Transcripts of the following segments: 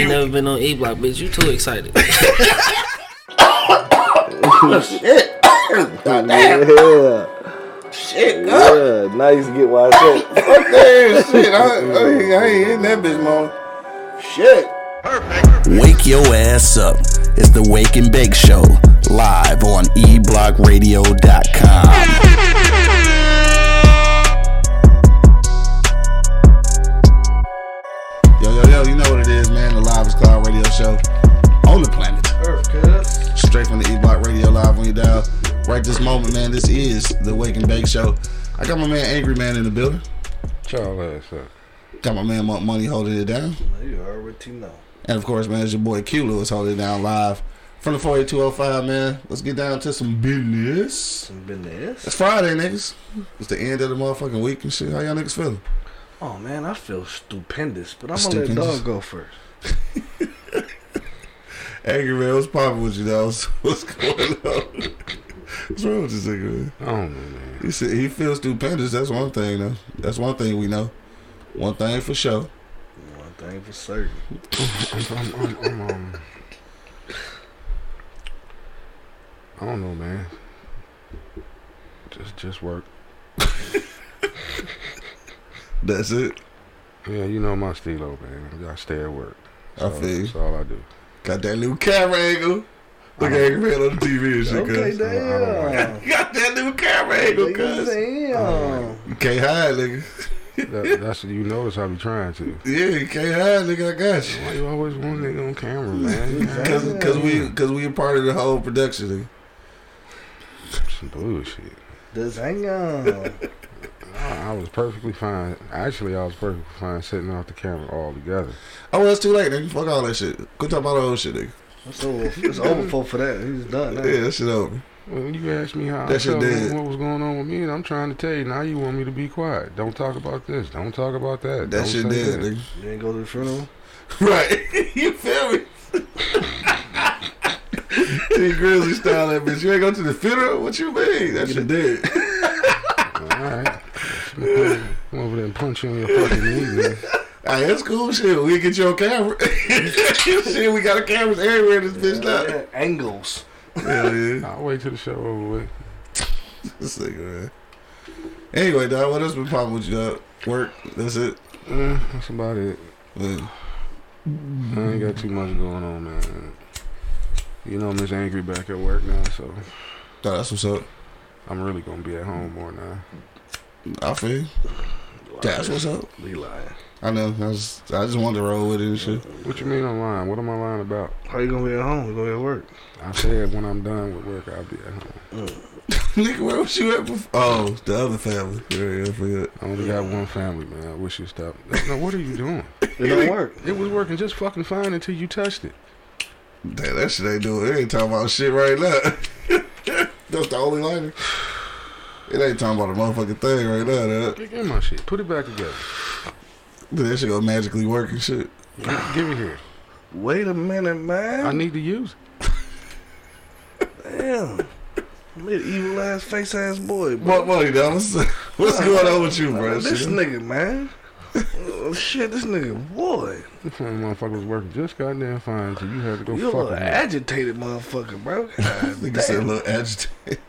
ain't never been on E Block, bitch. You too excited. Oh, shit. God damn. Yeah. Shit, God. Yeah. Now you get why I said. Fuck that shit. I, I, I ain't in that bitch, man. Shit. Wake your ass up. It's the Wake and Bake Show, live on eblockradio.com. Straight from the E Block Radio Live on your dial. Right this moment, man, this is the Wake and Bake Show. I got my man Angry Man in the building. Y'all ass up. Got my man Monk Money holding it down. You already know. And of course, man, it's your boy Q Lewis holding it down live from the 48205, man. Let's get down to some business. Some business. It's Friday, niggas. It's the end of the motherfucking week and shit. How y'all niggas feeling? Oh man, I feel stupendous, but I'm gonna Stupendous. let dog go first. Angry Man, what's popping with you, though? What's going on? What's wrong with this nigga, man? I don't know, man. He said he feels stupendous. That's one thing, though. That's one thing we know. One thing for sure. One thing for certain. I'm, I'm, I'm, I'm, um, I don't know, man. Just, just work. That's it. Yeah, you know my stilo, man. I stay at work. I That's all- feel you. That's all I do. Got that new camera angle. Look at Angry Man on the TV and shit, Okay, cuz. damn. Got that new camera angle, cuz. Damn. You can't hide, nigga. That, that's you notice I be trying to. Yeah, you can't hide, nigga. I got you. Why you always want nigga on camera, man? Cause, cause we, cause we a part of the whole production. Nigga. Some bullshit. This hang on. I, I was perfectly fine. Actually, I was perfectly fine sitting off the camera altogether. Oh, well, it's too late, nigga. Fuck all that shit. Quit talking about all that shit, nigga. It's over. It's over for, for that. He's done. Now. Yeah, that shit over. Well, you asked me how I That shit felt dead. what was going on with me, and I'm trying to tell you. Now you want me to be quiet. Don't talk about this. Don't talk about that. That Don't shit say dead, that. nigga. You ain't go to the funeral. Right. you feel me? Tee Grizzley style that bitch. You ain't go to the funeral? What you mean? That shit dead. All right. Come over there and punch you on your fucking knee, man. Hey, that's cool shit. We get you on camera. shit, we got a cameras everywhere in this bitch now. Yeah, angles. Hell yeah. I'll wait till the show over with. This nigga, man. Anyway, dog, what else been popping with you, dog? Work. That's it. Uh, that's about it. Man. I ain't got too much going on, man. You know, Miss Angry back at work now, so Dog, that's what's up. I'm really gonna be at home more now. I feel you. That's what's up. Be lying. I know. I just, I just wanted to roll with it and shit. What you mean I'm lying? What am I lying about? How you gonna be at home? You gonna be at work? I said when I'm done with work, I'll be at home. Nigga, where was you at before? Oh, the other family. Yeah, yeah, I forgot. I only got one family, man. I wish you stopped. No, what are you doing? It don't work. It was working just fucking fine until you touched it. Damn, that shit ain't doing. It ain't talking about shit right now. That's the only liner. It ain't talking about a motherfucking thing right now. That, Get, get my shit. Put it back together. that shit gonna magically work and shit. Give, give it here. Wait a minute, man. I need to use it. Damn. I'm an evil ass face ass boy, bro. What money, dog? What's, what's going on with you, bro? This Shit. nigga, man. oh, shit, this nigga, boy. This fucking motherfucker was working just goddamn fine until you had to go You a fuck little with him. agitated motherfucker, bro. God Nigga said a little agitated.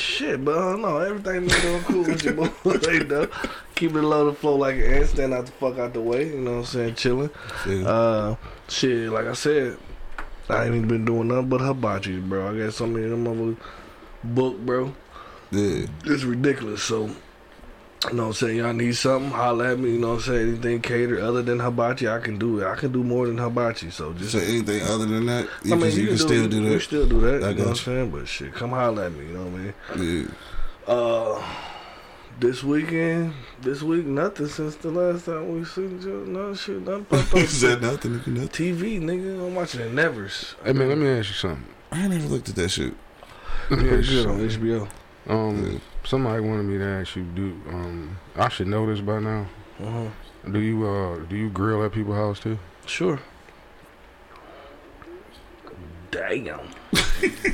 Shit, but I don't know. Everything been doing cool with your boy, though. Keep it low to flow like an ant, stand out the fuck out the way. You know what I'm saying? Chilling. Yeah. Uh, shit, like I said, I ain't even been doing nothing but hibachis, bro. I got so many of them mother book, bro. yeah. It's ridiculous. So, you know what I'm saying? Y'all need something, holla at me. You know what I'm saying? Anything catered other than hibachi, I can do it. I can do more than hibachi. So just. So anything other than that, you, I mean, can, you can still do You that. still do that. I you know what I'm got you. saying? But shit, come holla at me. You know what I mean? Yeah. Uh, this weekend, this week, nothing since the last time we seen you. No shit, nothing popped You said nothing. Nigga, nothing. TV, nigga. I'm watching the Nevers. Hey man, let me ask you something. I ain't never looked at that shit. Let me Pretty ask you good on something. HBO. Um, Yeah. Somebody wanted me to ask you. Do um, I should know this by now? Uh-huh. Do you uh, do you grill at people's house too? Sure. Damn.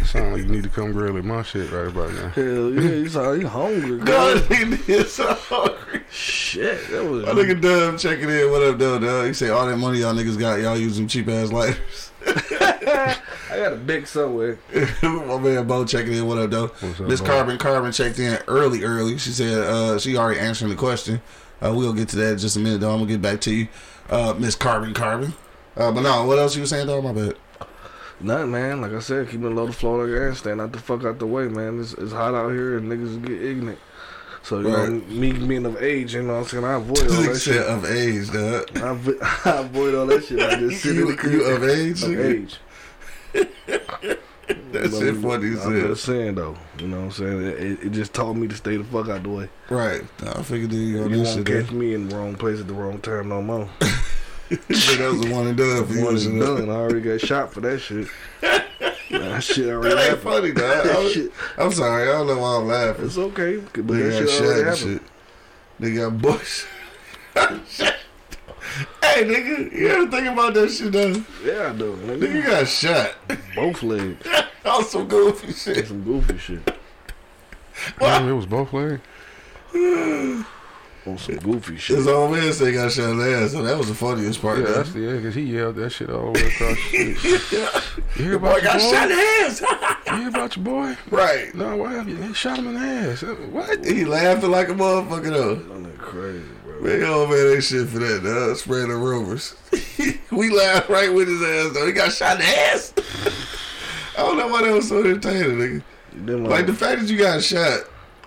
Sound like you need to come grill at my shit right about now. Hell yeah, you sound you hungry. God, girl. he is so hungry. Shit, that was. My nigga Dub checking in. What up, Dub? Dub? He say all that money y'all niggas got, y'all using cheap ass lighters. I got a big somewhere. My man Bo checking in. What up, though? Miss Carbon Carbon checked in early, early. She said uh, she already answering the question. Uh, we'll get to that in just a minute, though. I'm gonna get back to you, uh, Miss Carbon Carbon. Uh, but no, what else you was saying, though? My bad. Nothing, man. Like I said, keeping a low to flow like ass, staying out the fuck out the way, man. It's, it's hot out here and niggas get ignorant. So, you Right. know, me being of age, you know what I'm saying? I avoid all that shit. of age, dog. I, I avoid all that shit. I just sit in You, the crib. you of age? Of age. That's But shit funny I'm just saying, though. You know what I'm saying? It, it, it just taught me to stay the fuck out the way. Right. I figured you You won't catch me in the wrong place at the wrong time no more. That was one and done for. One and done. I already got shot for that shit. That shit already That ain't funny, dog. That I- shit- I'm sorry. I don't know why I'm laughing. It's okay, but that got shit shot already and happened. shit. Nigga got bush. hey, nigga, you ever think about that shit though? Yeah, I do. Nigga Nigga, got shot. both legs. On some goofy That's shit. some goofy shit. Damn, it was both legs. On some goofy shit. His old man said he got shot in the ass, so that was the funniest part. Yeah, that's the yeah, because he yelled that shit all the way across the street. You hear Boy about your got boy? shot in the ass. You hear about your boy? right. No, why have you? He shot him in the ass. Uh, What? He laughing like a motherfucker though. That crazy, bro. Man, old man ain't shit for that, dog. Spreading the rumors. we laughed right with his ass though. He got shot in the ass. I don't know why that was so entertaining, nigga. Like like, the fact that you got shot,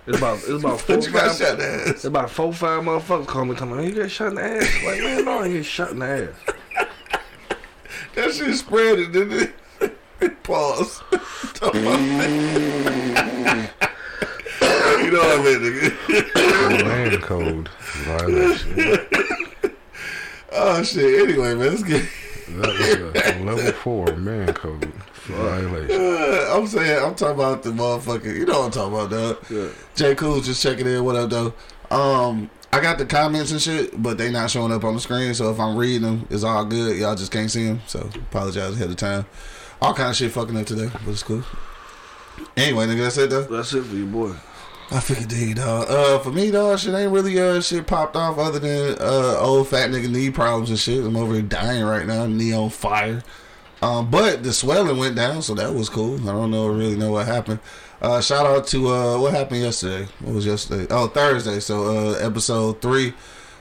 it's about it's about four you got five. shot in the ass. It's about four five motherfuckers call me talking about you get shot in the ass. Like man, no, I ain't get shot in the ass. That shit spread it, didn't it? Pause. you know what I mean, nigga? Man code violation. Oh shit. Anyway, man, let's get. That was a level four man code Uh, I'm saying, I'm talking about the motherfucker. You know what I'm talking about, dog. Yeah. J. Cool just checking in. What up, though? Um, I got the comments and shit, but they not showing up on the screen. So if I'm reading them, it's all good. Y'all just can't see them. So apologize ahead of time. All kind of shit fucking up today, but it's cool. Anyway, nigga, that's it though. That's it for you, boy. I figured, dude, dog. Uh, for me, dog, shit ain't really uh shit popped off other than uh old fat nigga knee problems and shit. I'm over here dying right now, knee on fire. Um, but the swelling went down, so that was cool. I don't know really know what happened. Uh, shout out to uh what happened yesterday. What was yesterday? Oh, Thursday. So uh, episode three.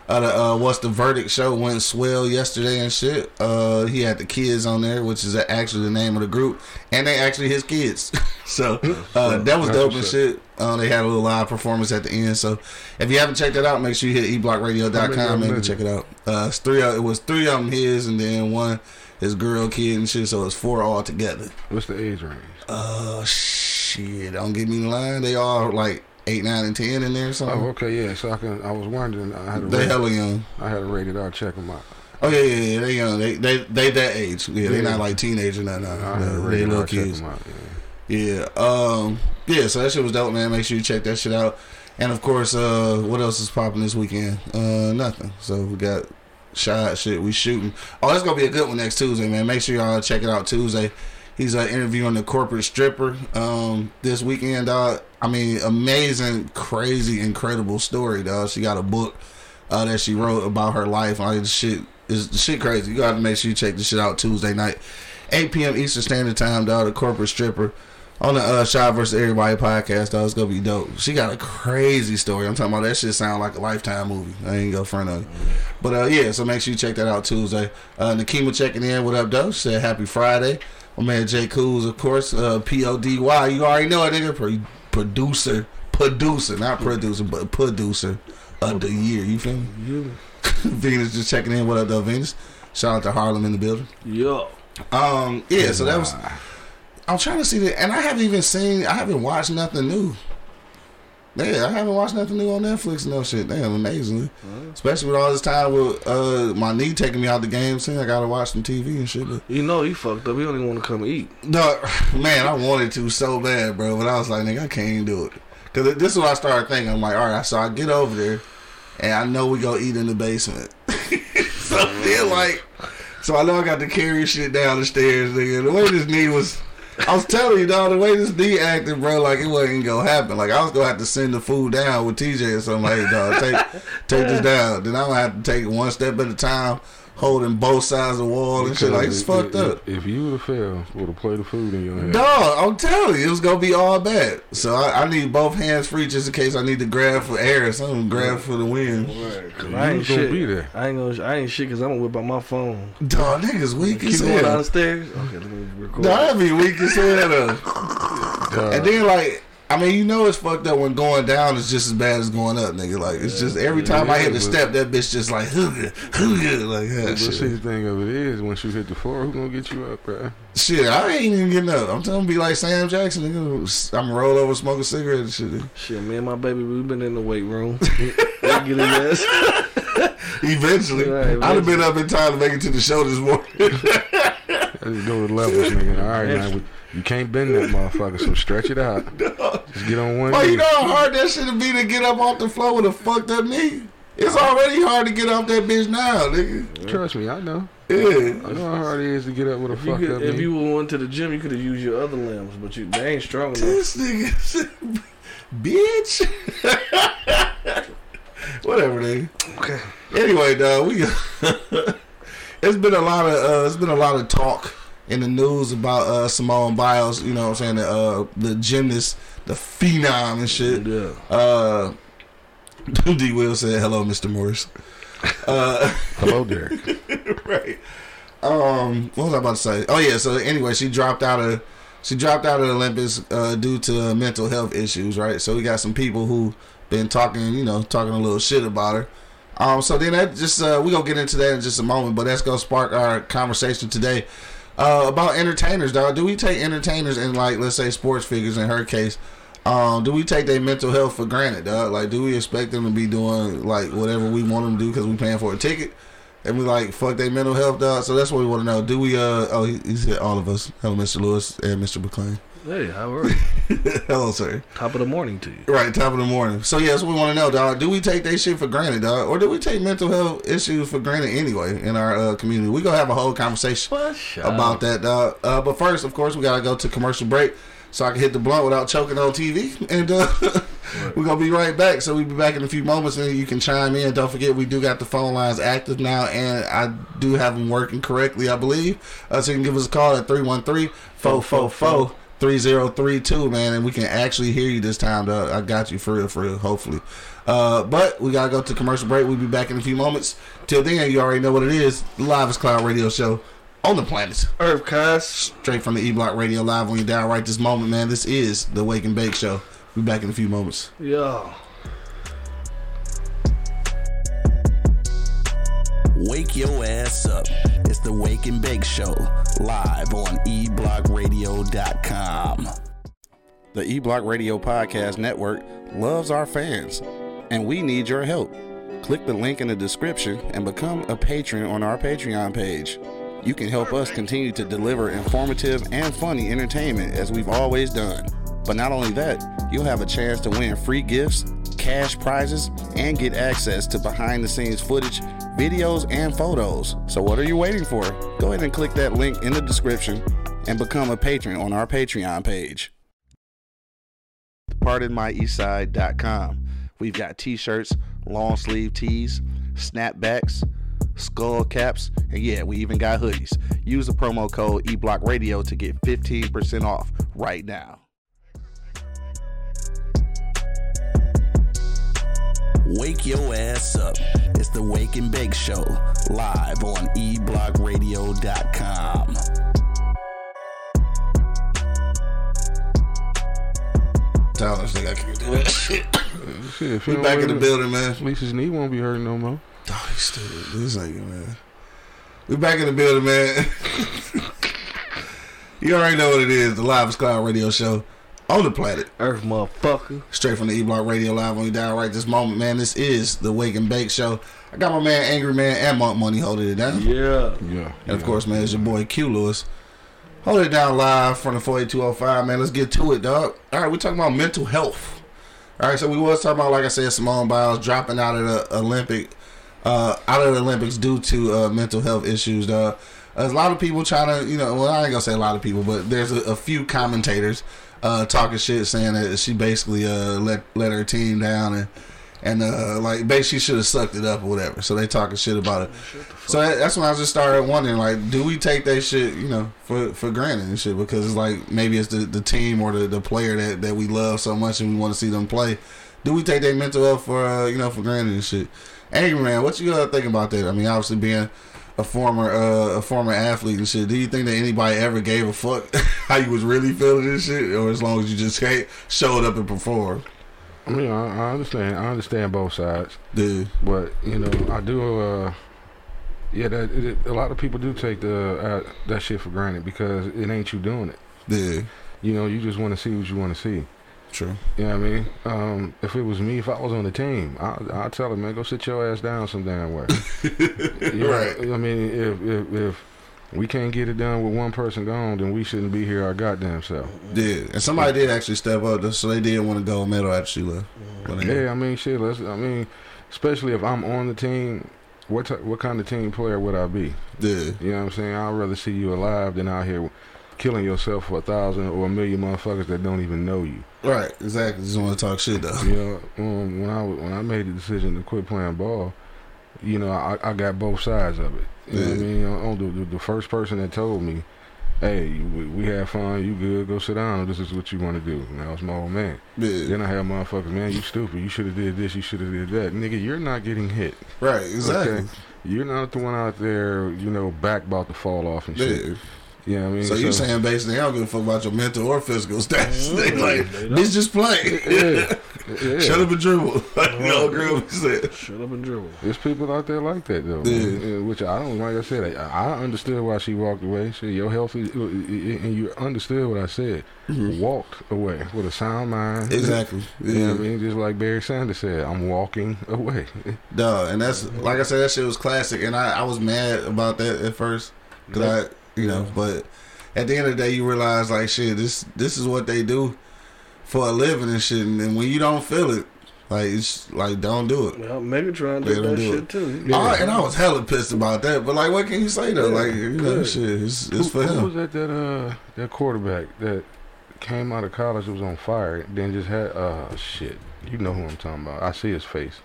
Uh, the, uh, what's the verdict show went swell yesterday and shit. Uh, he had the kids on there, which is actually the name of the group, and they actually his kids. so uh, that was dope and shit. Uh, they had a little live performance at the end. So if you haven't checked that out, make sure you hit eblockradio.com of and check it out. Uh, it's three. It was three of them his, and then one his girl kid and shit. So it's four all together. What's the age range? Uh, shit. Don't get me in line. They all like eight, nine, and ten in there. or Oh, okay, yeah. So I can. I was wondering. I had to. they hella young. I had to rate it out. Check them out. Oh yeah, yeah, yeah. They young. They they they that age. Yeah, they Yeah. not like teenagers. No, no. I had to no they it little. Check kids. them out. Yeah. Yeah. Um. Yeah. So that shit was dope, man. Make sure you check that shit out. And of course, uh, what else is popping this weekend? Uh, nothing. So we got shot shit. We shooting. Oh, that's gonna be a good one next Tuesday, man. Make sure y'all check it out Tuesday. He's uh, interviewing the corporate stripper um, this weekend, dog. I mean, amazing, crazy, incredible story, dog. She got a book uh, that she wrote about her life. Like the shit is shit crazy. You gotta make sure you check this shit out Tuesday night, 8 p.m. Eastern Standard Time, dog. The corporate stripper on the uh, Shot versus Everybody podcast, dog. It's gonna be dope. She got a crazy story. I'm talking about that shit sound like a lifetime movie. I ain't go front of it. But uh, yeah, so make sure you check that out Tuesday. Uh, Nakima checking in. What up, though? Said happy Friday. My man Jay Cools, of course. Uh, P O D Y. You already know it, nigga. Pro- producer, producer, not producer, but producer of the year. You feel me? Venus just checking in. What up, though, Venus? Shout out to Harlem in the building. Yo. Um, yeah. So that was. I'm trying to see that, and I haven't even seen. I haven't watched nothing new. Yeah, I haven't watched nothing new on Netflix and no shit. Damn, amazingly. Especially with all this time with uh, my knee taking me out the game. Saying I gotta watch some TV and shit. But You know he fucked up. He don't even want to come eat. no, man, I wanted to so bad, bro. But I was like, nigga, I can't even do it. Cause this is what I started thinking. I'm like, all right, so I get over there, and I know we go eat in the basement. so then, like, so I know I got to carry shit down the stairs, nigga. The way this knee was, I was telling you, dog, the way this D acted, bro, like it wasn't gonna happen. Like I was gonna have to send the food down with TJ or something. Like, dog, take take this down. Then I'm gonna have to take it one step at a time, holding both sides of the wall and shit. Like it's if, fucked if, up. If you would have failed, would have played the food in your hand. Dog, I'm telling you, it was gonna be all bad. So I, I need both hands free just in case I need to grab for air or something, grab for the wind. Cause You I ain't gonna shit. be there. I ain't gonna. I ain't shit because I'm gonna whip out my phone. Dog, niggas weak Keep as going hell. down the stairs. Okay, let me record. Dog, that'd be weak as hell though. And then like, I mean, you know it's fucked up when going down is just as bad as going up, nigga. Like it's just every time I hit the step, that bitch just like hooga, hooga, like that But see, shit. the thing of it is, once you hit the floor, who gonna get you up, bro? Shit, I ain't even getting up. I'm telling you, be like Sam Jackson, nigga. I'm roll over, smoke a cigarette and shit. Shit, me and my baby, we been in the weight room. we get ass. Eventually, Right, I'd have been up in time to make it to the show this morning. Let's go to levels, nigga. All right, now we, you can't bend that motherfucker, so stretch it out. Just get on one Oh, knee. you know how hard that shit would be to get up off the floor with a fucked up knee? It's already hard to get off that bitch now, nigga. Trust me, I know. Yeah. I know how hard it is to get up with a If you, fucked could, up if knee. you went to the gym, you could have used your other limbs, but you they ain't strong enough. This nigga, bitch. Whatever, nigga. Okay. Anyway, dog, we it's been a lot of uh, it's been a lot of talk in the news about uh, Simone Biles. You know what I'm saying? The, uh, the gymnast, the phenom and shit. Yeah. Uh, D. Will said, "Hello, Mr. Morris." Uh, Hello, Derek. right. Um, what was I about to say? Oh yeah. So anyway, she dropped out of she dropped out of the Olympics uh, due to mental health issues. Right. So we got some people who been talking, you know, talking a little shit about her. Um, so then that just uh, we gonna get into that in just a moment, but that's gonna spark our conversation today uh, about entertainers. Dog, do we take entertainers and like let's say sports figures in her case? Um, do we take their mental health for granted, dog? Like, do we expect them to be doing like whatever we want them to do because we're paying for a ticket? And we like fuck their mental health, dog. So that's what we want to know. Do we? Uh, oh, he, he said all of us. Hello, Mr. Lewis and Mr. McLean. Hey, how are you? Hello, sir. Top of the morning to you. Right, top of the morning. So yes, we want to know, dog. Do we take that shit for granted, dog, or do we take mental health issues for granted anyway in our uh, community? We gonna have a whole conversation about that, dog. Uh, but first, of course, we gotta go to commercial break so I can hit the blunt without choking on TV, and uh, we're gonna be right back. So we'll be back in a few moments, and you can chime in. Don't forget, we do got the phone lines active now, and I do have them working correctly, I believe. Uh, so you can give us a call at 313 444 3032, man, and we can actually hear you this time, dog. I got you for real, for real, hopefully. Uh, but we gotta go to commercial break. We'll be back in a few moments. Till then, you already know what it is. The Livest Cloud Radio Show on the planet. Earth Cast. Straight from the E Block Radio Live on your dial right this moment, man. This is the Wake and Bake Show. We'll be back in a few moments. Yeah. Wake your ass up. It's the Wake and Bake Show, live on eblockradio.com. The eBlock Radio Podcast Network loves our fans, and we need your help. Click the link in the description and become a patron on our Patreon page. You can help us continue to deliver informative and funny entertainment as we've always done. But not only that, you'll have a chance to win free gifts, cash prizes, and get access to behind the scenes footage, videos, and photos. So, what are you waiting for? Go ahead and click that link in the description and become a patron on our Patreon page pardonmyeastside.com. We've got t-shirts, long sleeve tees, snapbacks, skull caps, and yeah, we even got hoodies. Use the promo code eblockradio to get 15% off right now. Wake your ass up. It's the Wake and Bake Show, live on eblockradio.com. Tyler, think I can't do that shit. Shit, We you back in the building, man. At least his knee won't be hurting no more. Oh, he's still this nigga, man. We back in the building, man. you already know what it is. The Livest Cloud Radio Show on the planet. Earth motherfucker. Straight from the E Block Radio Live on your dial right this moment, man. This is the Wake and Bake Show. I got my man Angry Man and Monk Money holding it down. Yeah. Yeah. And of course, man, it's your boy Q Lewis. Hold it down live from the 48205, man. Let's get to it, dog. All right, we're talking about mental health. All right, so we was talking about, like I said, Simone Biles dropping out of the Olympic, uh, out of the Olympics due to uh, mental health issues, dog. a lot of people trying to, you know, well, I ain't gonna say a lot of people, but there's a, a few commentators uh, talking shit, saying that she basically uh, let let her team down and and uh, like basically should have sucked it up or whatever. So they talking shit about it. So that, that's when I just started wondering, like, do we take that shit, you know, for for granted and shit? Because it's like maybe it's the, the team or the, the player that, that we love so much and we want to see them play. Do we take their mental health for uh, you know for granted and shit? Angry man, what you uh, think about that? I mean, obviously being a former uh, a former athlete and shit. Do you think that anybody ever gave a fuck how you was really feeling and shit, or as long as you just came, showed up and performed? I mean, I, I understand. I understand both sides, Dude, but you know, I do. Uh, yeah, that it, a lot of people do take the uh, that shit for granted because it ain't you doing it. dude, You know, you just want to see what you want to see. True. You know what I mean? Um, if it was me, if I was on the team, I, I'd tell him, man, go sit your ass down some damn way. You know, Right. I mean, if, if if we can't get it done with one person gone, then we shouldn't be here our goddamn self. Did and somebody did actually step up, so they did win a gold medal after she left. Yeah, I mean, shit. Let's. I mean, especially if I'm on the team, what t- what kind of team player would I be? Yeah, You know what I'm saying? I'd rather see you alive than out here killing yourself for a thousand or a million motherfuckers that don't even know you. right, exactly. Just want to talk shit though. You know, um, when I when I made the decision to quit playing ball, you know, I, I got both sides of it. You know what I mean? On the, the, the first person that told me, "Hey, we, we had fun. You good? Go sit down. This is what you want to do." And that was my old man. Yeah, Then I had motherfuckers, man, you stupid. You should have did this. You should have did that. Nigga, you're not getting hit. right, exactly. Okay. You're not the one out there, you know, back about to fall off and shit. Yeah. You know I mean? So you saying basically they don't give a fuck about your mental or physical status? They Mm, like, they bitch, just play. yeah, yeah. Shut up and dribble. you know, agree with what you said. Shut up and dribble. There's people out there like that though, Yeah. man, which I don't. Like I said, I, I understood why she walked away. She, your health, is, and you understood what I said. Walked away with a sound mind. Mm-hmm. Exactly. You know Yeah. what I mean? Just like Barry Sanders said, I'm walking away. Duh, and that's like I said, that shit was classic, and I, I was mad about that at first, cause I, you know, but at the end of the day, you realize like shit, this this is what they do for a living and shit, and, when you don't feel it, like it's like don't do it. Well, Megatron They did don't that do shit it. too. Yeah. I- and I was hella pissed about that, but like, what can you say though? Yeah. Like, you know, shit, it's, it's for who, who was that? That uh, that quarterback that came out of college was on fire. Then just had uh, shit. You know who I'm talking about. I see his face.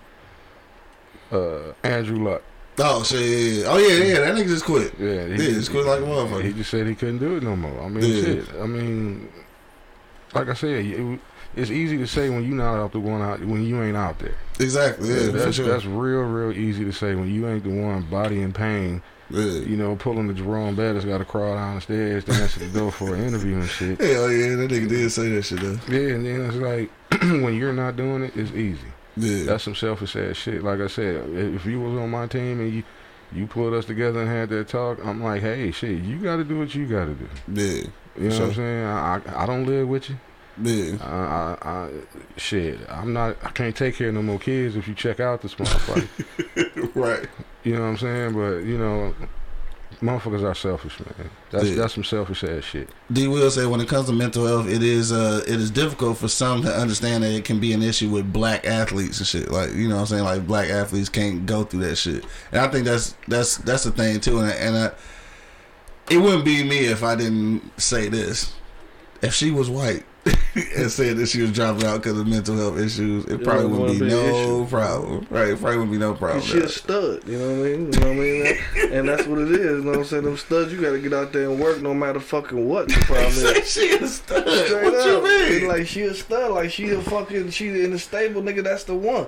Uh, Andrew Luck. Oh shit, yeah, yeah. oh yeah, yeah, that nigga just quit. Yeah, Yeah, just quit like a motherfucker. He just said he couldn't do it no more. I mean, Yeah. shit. I mean, like I said, it, it's easy to say when you're not out the one out when you ain't out there. Exactly, yeah, that's sure. that's real, real easy to say when you ain't the one body in pain. yeah. You know, pulling the Jerome Bettis got to crawl down the stairs to answer the door for an interview and shit. Hell yeah, that nigga did say that shit though. Yeah, and then it's like when you're not doing it, it's easy. Yeah, That's some selfish ass shit. Like I said, if you was on my team and you you pulled us together and had that talk, I'm like, hey, shit, you got to do what you got to do. yeah, You know Sure. what I'm saying? I, I I don't live with you. yeah. I, I, I shit. I'm not. I can't take care of no more kids if you check out this motherfucker. right. you know what I'm saying? But you know, motherfuckers are selfish, man. That's that's some selfish ass shit. D. Will said when it comes to mental health, it is uh it is difficult for some to understand that it can be an issue with black athletes and shit. Like you know what I'm saying, like black athletes can't go through that shit. And I think that's that's that's the thing too. And and I, it wouldn't be me if I didn't say this. If she was white and said that she was dropping out because of mental health issues, it It probably wouldn't wouldn't be be no issue. problem. Right? It probably wouldn't be no problem. She a stud, you know what I mean? You know what I mean? And that's what it is. You know what I'm saying? Them studs, you got to get out there and work no matter fucking what. The problem is. she a stud. Straight What you up. mean? Like she a stud, like she a fucking she in the stable, nigga. That's the one.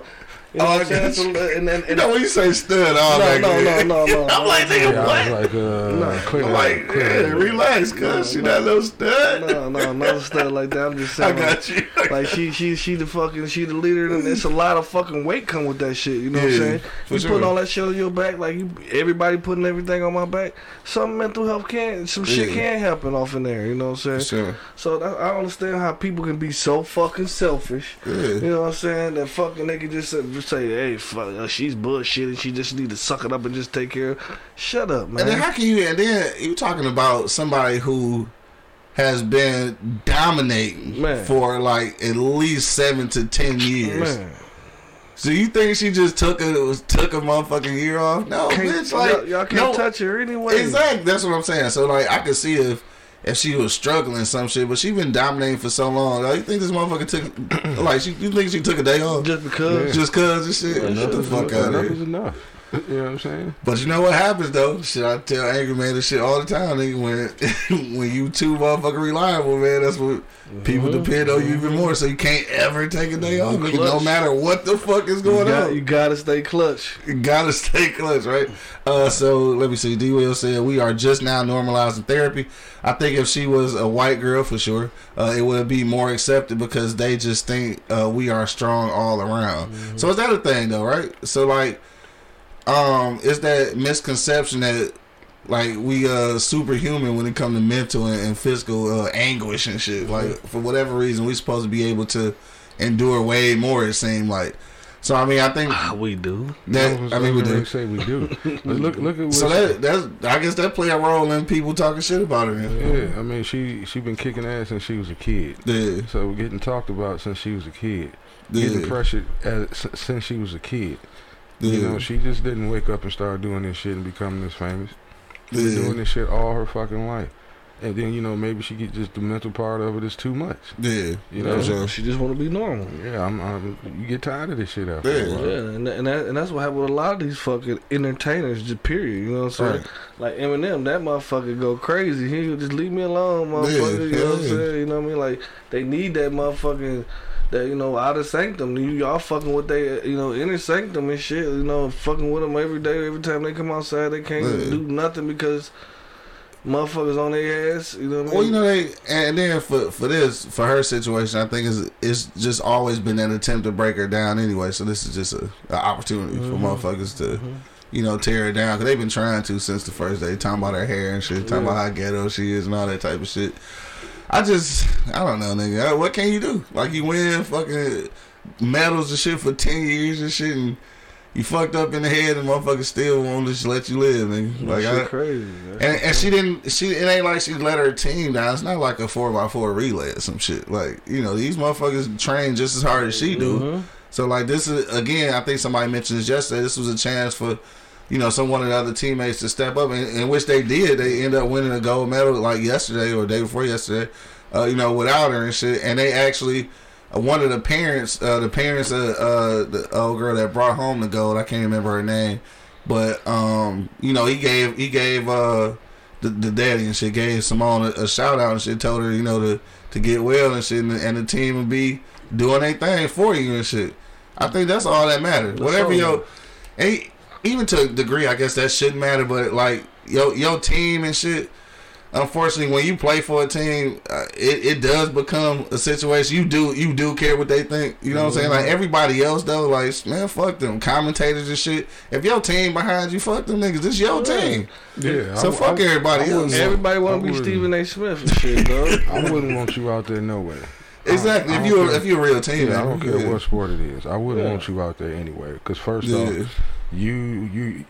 You know Oh, I what I'm saying? got So, and, and, you and, know when you say stud, all no, that. no, no, no, no. I'm like, nigga, Yeah, what? I was like, uh, No. clear I'm like, clear yeah, that. relax, cuz she not no stud. No, no, not a stud like that. I'm just saying. I saying. got you. Like she, she, she the fucking, she the leader, and it's a lot of fucking weight come with that shit. You know what I'm saying? for You sure. putting all that shit on your back, like you, everybody putting everything on my back. Some mental health can, some shit Yeah. can happen off in there. You know what I'm saying? Sure. So that, I understand how people can be so fucking selfish. Yeah. You know what I'm saying? That fucking they can just say, just say hey, fuck, uh, she's bullshit, and she just need to suck it up and just take care. of Shut up, man. And then how can you? And then you talking about somebody who has been dominating Man. for like at least seven to ten years. man. So you think she just took a took a motherfucking year off? No, Can't- bitch. Like y'all, y'all can't no, touch her anyway. Exactly. That's what I'm saying. So like, I could see if if she was struggling some shit, but she been dominating for so long. Like, you think this motherfucker took like she? You think she took a day off Just because. just cause and shit? Get the fuck out enough of is here. enough. You know what I'm saying? But you know what happens though? Shit, I tell angry man this shit all the time. Nigga, when when you too motherfucking reliable, man, that's what people depend on you even more. So you can't ever take a day off, nigga, no matter what the fuck is You, going got, on. you gotta stay clutch. You gotta stay clutch, right? Uh, so let me see. D. Will said we are just now normalizing therapy. I think if she was a white girl, for sure, uh, it would be more accepted because they just think uh, we are strong all around. So is that a thing though, right? So like, um, is that misconception that like we uh superhuman when it comes to mental and, and physical uh, anguish and shit? Like for whatever reason, we supposed to be able to endure way more. It seemed like. So I mean, I think Ah, we do. that was- I mean we was gonna do. say we do. But look, look at what So that that's I guess that play a role in people talking shit about her. Yeah, I mean, she she been kicking ass since she was a kid. Yeah, So we're getting talked about since she was a kid. yeah, Getting pressured as, since she was a kid. Yeah, You know, she just didn't wake up and start doing this shit and becoming this famous. She been doing this shit all her fucking life. And then, you know, maybe she get just the mental part of it is too much. yeah. You know, So- she just want to be normal. Yeah, I'm, I'm you get tired of this shit after Yeah. a while. Yeah, and and, that, and that's what happened with a lot of these fucking entertainers. Just period. You know what I'm saying? Right. Like Eminem, that motherfucker go crazy. He would just leave me alone, motherfucker. Yeah, you know what I'm saying? You know what I mean? Like they need that motherfucking. That you know, out of sanctum, you y'all fucking with they, you know, inner sanctum and shit. You know, fucking with them every day. Every time they come outside, they can't Yeah. do nothing because motherfuckers on their ass. You know what I mean? Well, you know they, and then for for this for her situation, I think it's it's just always been an attempt to break her down anyway. So this is just a, a opportunity for mm-hmm. motherfuckers to. Mm-hmm. You know, tear her down because they've been trying to since the first day. Talking about her hair and shit, talking about how ghetto she is and all that type of shit. I just, I don't know, nigga. What can you do? Like you win fucking medals and shit for ten years and shit, and you fucked up in the head, and motherfuckers still won't just let you live, nigga. Like I, crazy. and, and she didn't. She it ain't like she let her team down. It's not like a four x four relay or some shit. Like you know, these motherfuckers train just as hard as she do. Mhm. So like this is again. I think somebody mentioned this yesterday. This was a chance for you know some one of the other teammates to step up, and in which they did. They end up winning a gold medal like yesterday or day before yesterday. Uh, you know, without her and shit. And they actually. Uh, one of the parents, uh, the parents of uh, the old girl that brought home the gold, I can't remember her name, but um, you know, he gave he gave uh, the, the daddy and shit gave Simone a, a shout out and shit. Told her you know to to get well and shit, and, and the team would be doing their thing for you and shit. I think that's all that matters. Whatever your, and even to a degree, I guess that shouldn't matter. But like your your team and shit. Unfortunately, when you play for a team, uh, it, it does become a situation. You do you do care what they think. You know what I'm saying? Like everybody else though, like man, fuck them commentators and shit. If your team behind you, fuck them niggas. This your team. Yeah. So I- fuck I- everybody I wouldn't else. Everybody want to be wouldn't- Stephen A. Smith and shit, dog. I wouldn't want you out there no way. Exactly. If you if you're a real team, Yeah, I don't care yeah. what sport it is. I wouldn't Yeah. want you out there anyway. Because first Yeah. off, you you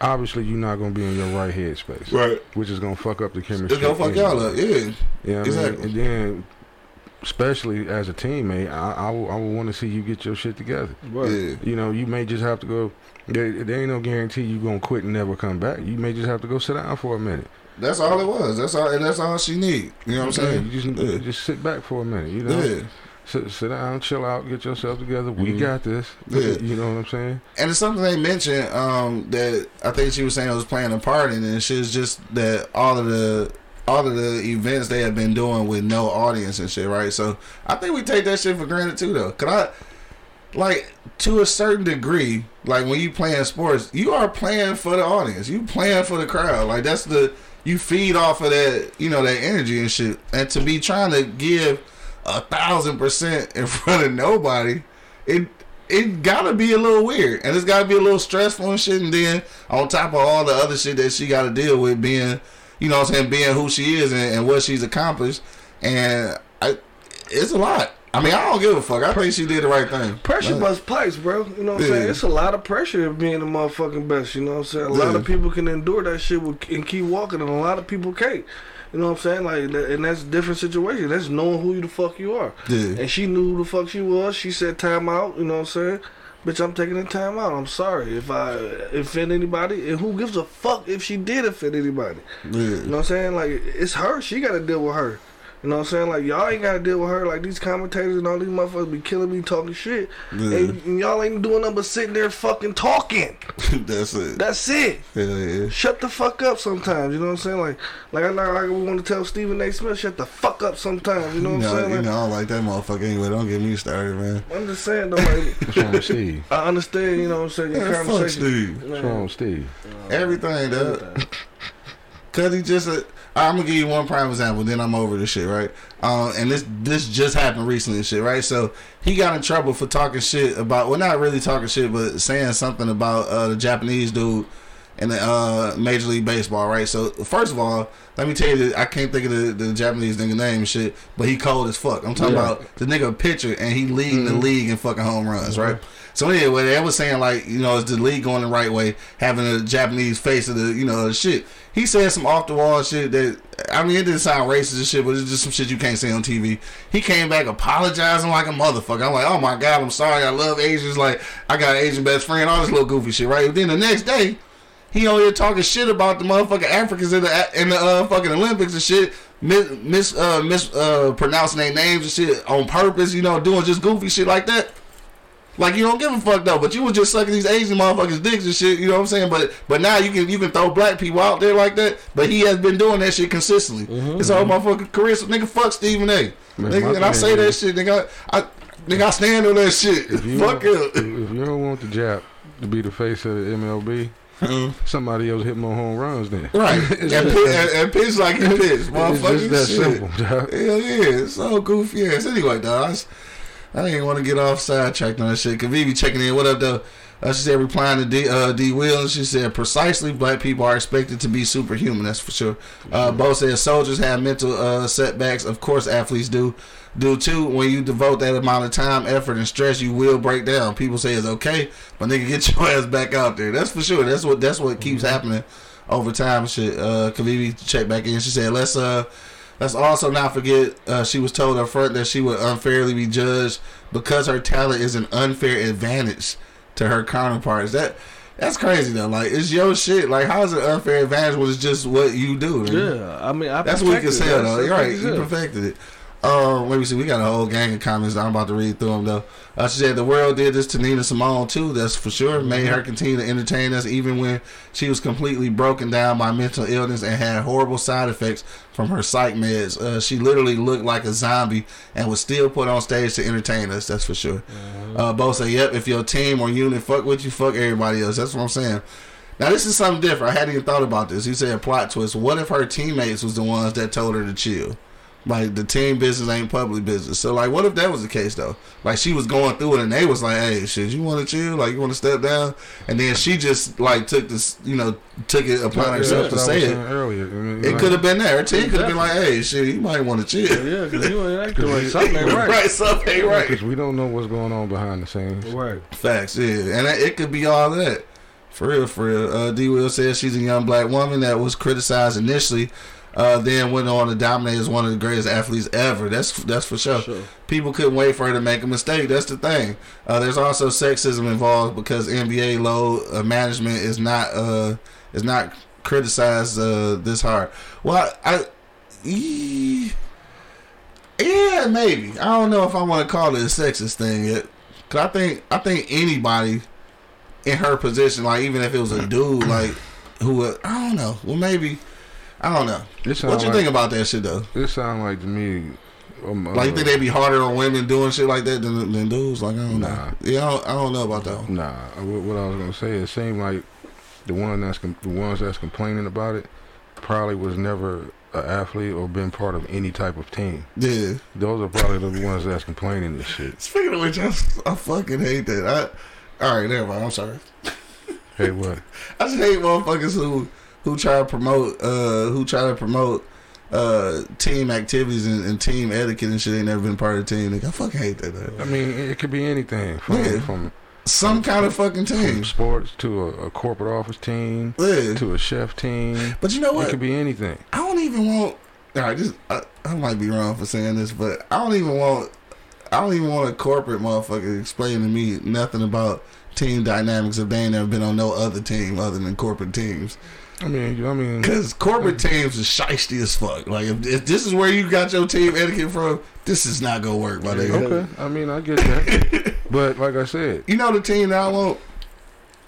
obviously you're not gonna be in your right head space, Right. which is gonna fuck up the chemistry. It's gonna fuck y'all up. Yeah. Yeah, you know what I mean? Exactly. And then, especially as a teammate, I I I will want to see you get your shit together. Yeah. You know, you may just have to go. There, there ain't no guarantee you gonna quit and never come back. You may just have to go sit down for a minute. That's all it was. That's all and that's all she need. You know what I'm saying? you just Yeah. just sit back for a minute. You know, Yeah. Sit, sit down, chill out, get yourself together. We Mhm. got this. Yeah. You know what I'm saying? And it's something they mentioned um, that I think she was saying was playing a part in it. And shit's just that all of the all of the events they have been doing with no audience and shit, right? So I think we take that shit for granted too, though. Cause I like to a certain degree, like when you playing sports, you are playing for the audience. You playing for the crowd. Like that's the you feed off of that, you know, that energy and shit. And to be trying to give a thousand percent in front of nobody, it it gotta be a little weird and it's gotta be a little stressful and shit. And then on top of all the other shit that she gotta deal with, being, you know, what I'm saying, being who she is and, and what she's accomplished, and I, it's a lot. I mean, I don't give a fuck. I think she did the right thing. Pressure Like, must place, bro. You know what I'm saying? It's a lot of pressure of being the motherfucking best. You know what I'm saying? A lot of people can endure that shit with, and keep walking, and a lot of people can't. You know what I'm saying? Like, and that's a different situation. That's knowing who the fuck you are. Yeah. And she knew who the fuck she was. She said time out. You know what I'm saying? bitch, I'm taking the time out. I'm sorry if I offend anybody, and who gives a fuck if she did offend anybody? Yeah. You know what I'm saying? Like it's her. She got to deal with her. You know what I'm saying? Like y'all ain't got to deal with her. Like these commentators and all these motherfuckers be killing me talking shit, Yeah. and, and y'all ain't doing nothing but sitting there fucking talking. That's it. That's it. Hell yeah. Shut the fuck up sometimes. You know what I'm saying? Like, like I like, like we want to tell Stephen A. Smith, shut the fuck up sometimes. You know what You I'm know, saying? you Like, know, I don't like that motherfucker anyway. Don't get me started, man. I'm just saying though. Like, What's wrong with Steve? I understand. You know what I'm saying? Your Man, fuck conversation. Steve. What's wrong with Steve? Everything, dog. Cause he just, uh, I'm gonna give you one prime example. Then I'm over this shit, right? Um, and this this just happened recently, and shit, right? So he got in trouble for talking shit about, well, not really talking shit, but saying something about uh, the Japanese dude in the uh, Major League Baseball, right? So first of all, let me tell you, that I can't think of the, the Japanese nigga name and shit, but he cold as fuck. I'm talking Yeah. about the nigga pitcher, and he leading the league in fucking home runs, right? So anyway, they was saying like, you know, is the league going the right way, having a Japanese face of the, you know, shit. He said some off the wall shit that I mean, it didn't sound racist and shit, but it's just some shit you can't say on TV. He came back apologizing like a motherfucker. I'm like, oh my god, I'm sorry. I love Asians. Like I got an Asian best friend. All this little goofy shit, right? But then the next day, he on here talking shit about the motherfucking Africans in the in the uh, fucking Olympics and shit. Mis mis uh, mis uh, their names and shit on purpose. You know, doing just goofy shit like that. Like you don't give a fuck though, but you was just sucking these Asian motherfuckers dicks and shit. You know what I'm saying? But but now you can you can throw black people out there like that. But he has been doing that shit consistently. Mm-hmm, His whole mm-hmm. motherfucking career. So nigga, fuck Stephen A. Man, Nigga, and I say that shit, nigga. I, nigga, I stand on that shit. If you, Fuck don't, if you don't want the Jap to be the face of the MLB, hmm. somebody else hit more home runs then. Right, and, and, just pi- that- and, pitch like he pitch, It's motherfucker. just that shit. simple, dog. Hell yeah, it's so goofy ass. Anyway, dog, I, didn't want to get off sidetracked on that shit. Cause Vivi checking in. What up, though? Uh, she said replying to D uh, D Will, she said precisely black people are expected to be superhuman. That's for sure. Uh, Bo said soldiers have mental uh, setbacks. Of course, athletes do do too. When you devote that amount of time, effort, and stress, you will break down. People say it's okay, but nigga, get your ass back out there. That's for sure. That's what that's what keeps happening over time. Shit. Uh, Kavivi checked back in. She said, let's uh. Let's also not forget uh, she was told up front that she would unfairly be judged because her talent is an unfair advantage to her counterparts. That that's crazy though. Like it's your shit. Like how is it unfair advantage when it's just what you do? Yeah, I mean, I That's what you can say though. You're right. You perfected it. Um, let me see. We got a whole gang of comments. I'm about to read through them though. Uh, she said the world did this to Nina Simone too. That's for sure. Made her continue to entertain us even when she was completely broken down by mental illness and had horrible side effects from her psych meds. Uh, she literally looked like a zombie and was still put on stage to entertain us. That's for sure. Uh, Bo said, "Yep. If your team or unit fuck with you, fuck everybody else." That's what I'm saying. Now this is something different. I hadn't even thought about this. He said A plot twist. What if her teammates was the ones that told her to chill? Like the team business ain't public business. So like, what if that was the case though? Like she was going through it and they was like, "Hey, shit, you want to chill? Like you want to step down?" And then she just like took this, you know, took it upon Yeah, herself that's to what I was say it. earlier. I mean, It like, could have been that. Her team could have been like, "Hey, shit, you might want to chill." Yeah, because you ain't acting right. Something ain't right. right, something ain't right. Because we don't know what's going on behind the scenes. Right. Facts, yeah, and it could be all that. For real, for real. Uh, D. Will says she's a young black woman that was criticized initially, uh, then went on to dominate as one of the greatest athletes ever. That's that's for sure. Sure. People couldn't wait for her to make a mistake. That's the thing. Uh, there's also sexism involved because NBA low uh, management is not uh, is not criticized uh, this hard. Well, I, yeah, maybe. I don't know if I want to call it a sexist thing yet. Cause I think I think anybody in her position, like even if it was a dude, like who would, I don't know. Well, maybe I don't know. What you like, think about that shit though? It sound like to me. Um, Like, you uh, think they'd be harder on women doing shit like that than, than dudes? Like, I don't know. Yeah, I don't, I don't know about that. One. Nah, what, what I was gonna say, it seemed like the one that's com- the ones that's complaining about it probably was never an athlete or been part of any type of team. Yeah. Those are probably the ones that's complaining this shit. Speaking of which, I, I fucking hate that. I, all right, never mind. I'm sorry. Hey, what? I just hate motherfuckers who who try to promote uh who try to promote uh team activities and, and team etiquette and shit. Ain't never been part of the team. Nigga, I fucking hate that. Man. I mean, it could be anything from Yeah. from, Some kind of fucking from team. sports to a, a corporate office team Yeah. to a chef team. But you know what? It could be anything. I don't even want. All right, just I, I might be wrong for saying this, but I don't even want. I don't even want a corporate motherfucker explaining to me nothing about team dynamics if they ain't never been on no other team other than corporate teams. I mean, you- I mean, Because corporate teams is shisty as fuck. Like, if, if this is where you got your team etiquette from, this is not going to work, my nigga. okay. I mean, I get that, but like I said, You know the team that I want?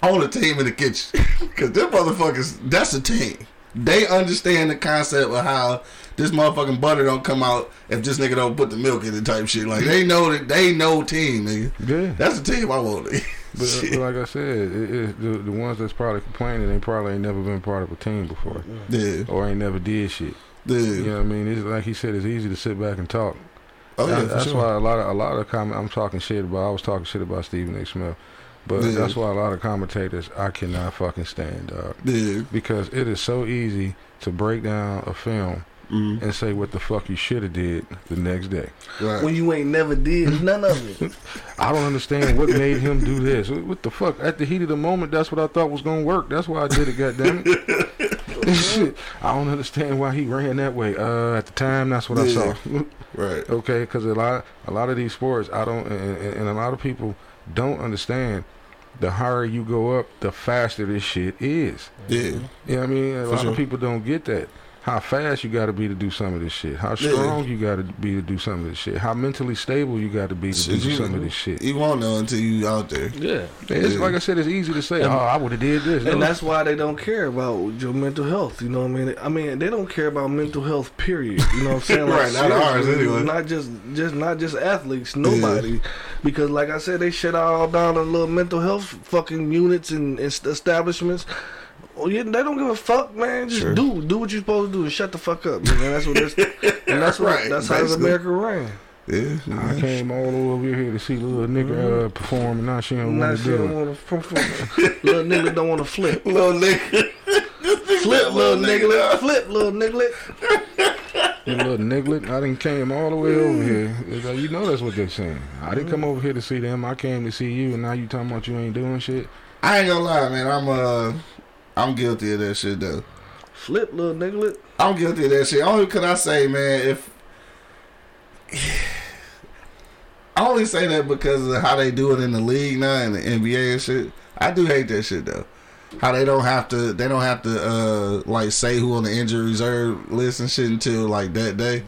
I want a team in the kitchen. Because them motherfuckers, that's a team. They understand the concept of how this motherfucking butter don't come out if this nigga don't put the milk in it type shit. Like, they know that they know team, nigga. yeah. That's the team I want. But, but like I said, it, it, the the ones that's probably complaining, they probably ain't never been part of a team before, yeah, or ain't never did shit. yeah. You know what I mean? It's like he said, it's easy to sit back and talk. Oh, yeah, for that's sure. why a lot of a lot of comment I'm talking shit about. I was talking shit about Stephen A. Smith, but Yeah. that's why a lot of commentators I cannot fucking stand, dog. Yeah. Because it is so easy to break down a film Mm, and say what the fuck you should have did the next day. right. When you ain't never did none of it. I don't understand what made him do this. What the fuck? At the heat of the moment, that's what I thought was gonna work. That's why I did it. Goddamn it! Shit. I don't understand why he ran that way. Uh, at the time, that's what I saw. right. okay, because a lot, a lot of these sports, I don't, and, and and a lot of people don't understand. The higher you go up, the faster this shit is. Yeah. You know I mean? A For lot sure. of people don't get that. How fast you got to be to do some of this shit. How Yeah. strong you got to be to do some of this shit. How mentally stable you got to be to Shit, do you- some of this shit. You won't know until you out there. Yeah. It's Yeah. like I said, it's easy to say, And- "Oh, I would have did this." And No. that's why they don't care about your mental health. You know what I mean? I mean, they don't care about mental health. Period. You know what I'm saying? Right, not ours anyway. Not just, just not just athletes. Nobody, because like I said, they shut all down the little mental health fucking units and, and establishments. Oh yeah, they don't give a fuck, man. Just Sure. do do what you're supposed to do and shut the fuck up. Man. That's what. That's, and that's what. Right, that's how basically. America ran. Yeah. I came all the way over here to see little nigga uh, perform, and now she don't Now want she to do don't it. want to. Little nigga don't want to flip. Little nigga. Flip, little nigga. Flip, little nigga. You little niglet, I didn't came all the way over here. Like, you know that's what they're saying. I didn't come over here to see them. I came to see you, and now you talking about you ain't doing shit. I ain't gonna lie, man. I'm uh, I'm guilty of that shit though. Flip, little nigga. I'm guilty of that shit. Only because I say, man, if I only say that because of how they do it in the league now and the NBA and shit. I do hate that shit though. How they don't have to, they don't have to uh like say who on the injury reserve list and shit until like that day.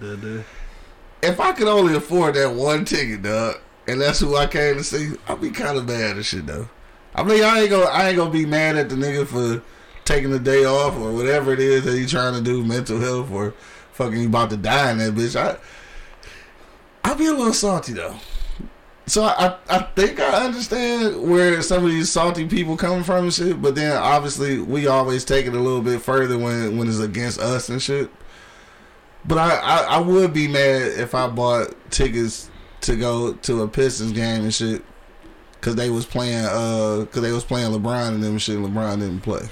If I could only afford that one ticket, dog, and that's who I came to see, I'd be kind of mad at shit though. I mean, I ain't gonna, I ain't gonna be mad at the nigga for taking the day off or whatever it is that he trying to do, mental health or fucking he about to die in that bitch. I, I'll be a little salty though. So I, I think I understand where some of these salty people come from and shit, but then obviously we always take it a little bit further when when it's against us and shit. But I, I, I would be mad if I bought tickets to go to a Pistons game and shit because they was playing uh because they was playing LeBron and them shit. LeBron didn't play.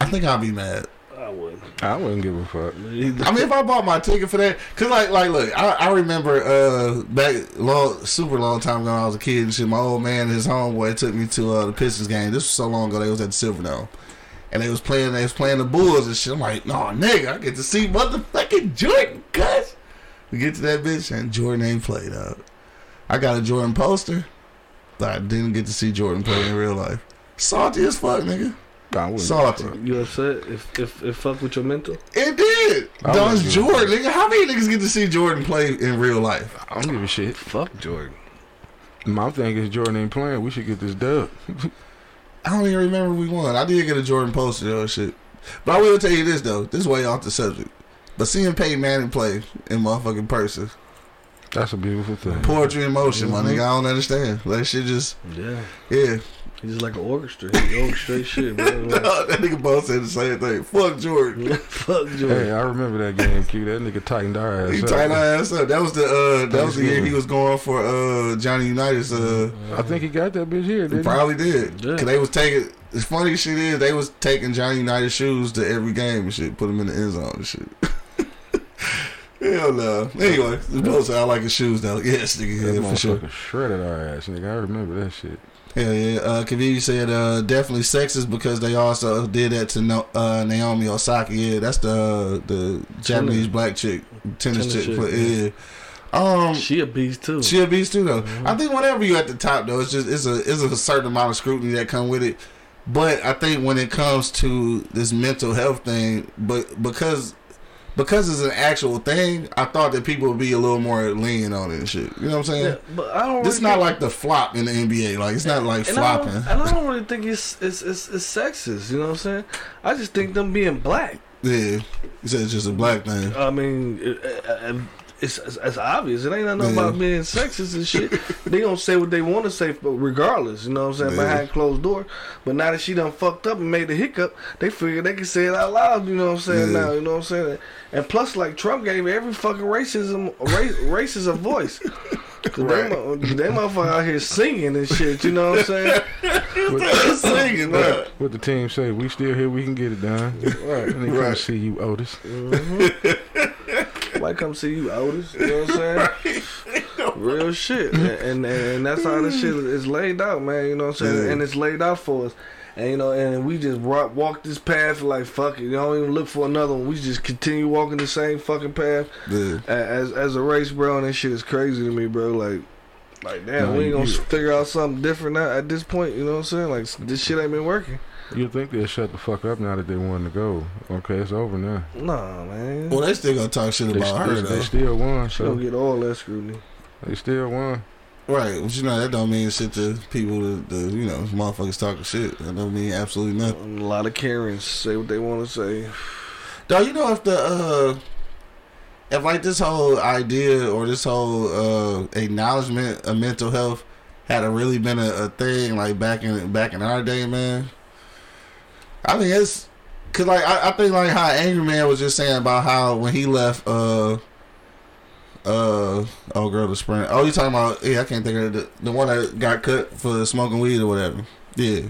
I think I'll be mad. I wouldn't. I wouldn't give a fuck. I mean, if I bought my ticket for that, cause like, like, look, I, I remember uh back long, super long time ago, when I was a kid and shit. My old man and his homeboy took me to uh, the Pistons game. This was so long ago. They was at the Silverdome, and they was playing. They was playing the Bulls and shit. I'm like, no, nigga, I get to see motherfucking Jordan, cuz. We get to that bitch and Jordan ain't played out. I got a Jordan poster, but I didn't get to see Jordan play in real life. Salty as fuck, nigga. I wouldn't. Salty. You upset if if if fuck with your mental? It did. I That was wouldn't give a Jordan, nigga. How many niggas get to see Jordan play in real life? I don't give a shit. Fuck Jordan. My thing is Jordan ain't playing. We should get this dub. I don't even remember we won. I did get a Jordan poster though, shit. But I will tell you this though. This is way off the subject. But seeing Peyton Manning play in motherfucking person, That's a beautiful thing. poetry in motion, my nigga. I don't understand. Like shit just, Yeah. yeah. He's just like an orchestra. He orchestrates shit, bro. Like, that nigga both said the same thing. Fuck Jordan. fuck Jordan. Hey, I remember that game, Q. That nigga tightened our ass He up. tightened our ass up. That was the uh, that was the year he was going for uh Johnny Unitas's uh. I think he got that bitch here, He didn't he? probably did. Yeah. Cause they was taking. The funny shit is they was taking Johnny Unitas shoes to every game and shit. Put them in the end zone and shit. Hell no. Anyway, the I like his shoes though. Yes, nigga, That yeah, for sure. shredded our ass, nigga. I remember that shit. Hell yeah. Uh, Kavivi said uh, definitely sexist because they also did that to no, uh, Naomi Osaka. Yeah, that's the the Japanese black chick, tennis, Tennis chick. chick, but, yeah. yeah. Um, She a beast too. She a beast too, though. Mm-hmm. I think whenever you at the top, though, it's just it's a it's a certain amount of scrutiny that come with it. But I think when it comes to this mental health thing, but because because it's an actual thing, I thought that people would be a little more lenient on it and shit. You know what I'm saying? yeah, but I don't. This is really not like the flop in the NBA. Like it's not like and I, flopping. don't, and I don't really think it's, it's it's it's sexist. You know what I'm saying? I just think them being black. Yeah, you said it's just a black thing. I mean, it's, it's, it's obvious. It ain't nothing about being sexist and shit. they gonna say what they want to say, but regardless, you know what I'm saying, behind closed door. But now that she done fucked up and made a hiccup, they figure they can say it out loud. You know what I'm saying? Now, you know what I'm saying. And plus, like Trump gave every fucking racism race, racist a voice. Cause Right. they, they motherfucker out here singing and shit. You know what I'm saying? What, Singing, man. what the team say? We still here. We can get it done. Right. And they come Right. see you, Otis. Mm-hmm. Might come see you, Otis. You know what I'm saying? Real shit. And, and and that's how this shit is laid out, man. You know what I'm saying? Yeah. And it's laid out for us. And you know, and we just walk, walk this path like fuck it. You don't even look for another one. We just continue walking the same fucking path Yeah. as as a race, bro. And that shit is crazy to me, bro. Like, like damn, No, we ain't gonna figure out something different now at this point. You know what I'm saying? Like this shit ain't been working. You think they'll shut the fuck up now that they want to go? Okay, it's over now. Nah, man. Well, they still gonna talk shit They, about her still, though. they still won, She don't get all that scrutiny. they still won. Right, but you know that don't mean shit to people. To, to you know, motherfuckers talking shit. That don't mean absolutely nothing. A lot of Karens say what they want to say. Dog, you know if the uh if like this whole idea or this whole uh acknowledgement of mental health had a really been a, a thing like back in back in our day, man. I mean, it's cause like I, I think like how Angry Man was just saying about how when he left uh uh oh girl the sprint oh you talking about yeah I can't think of the the one that got cut for smoking weed or whatever yeah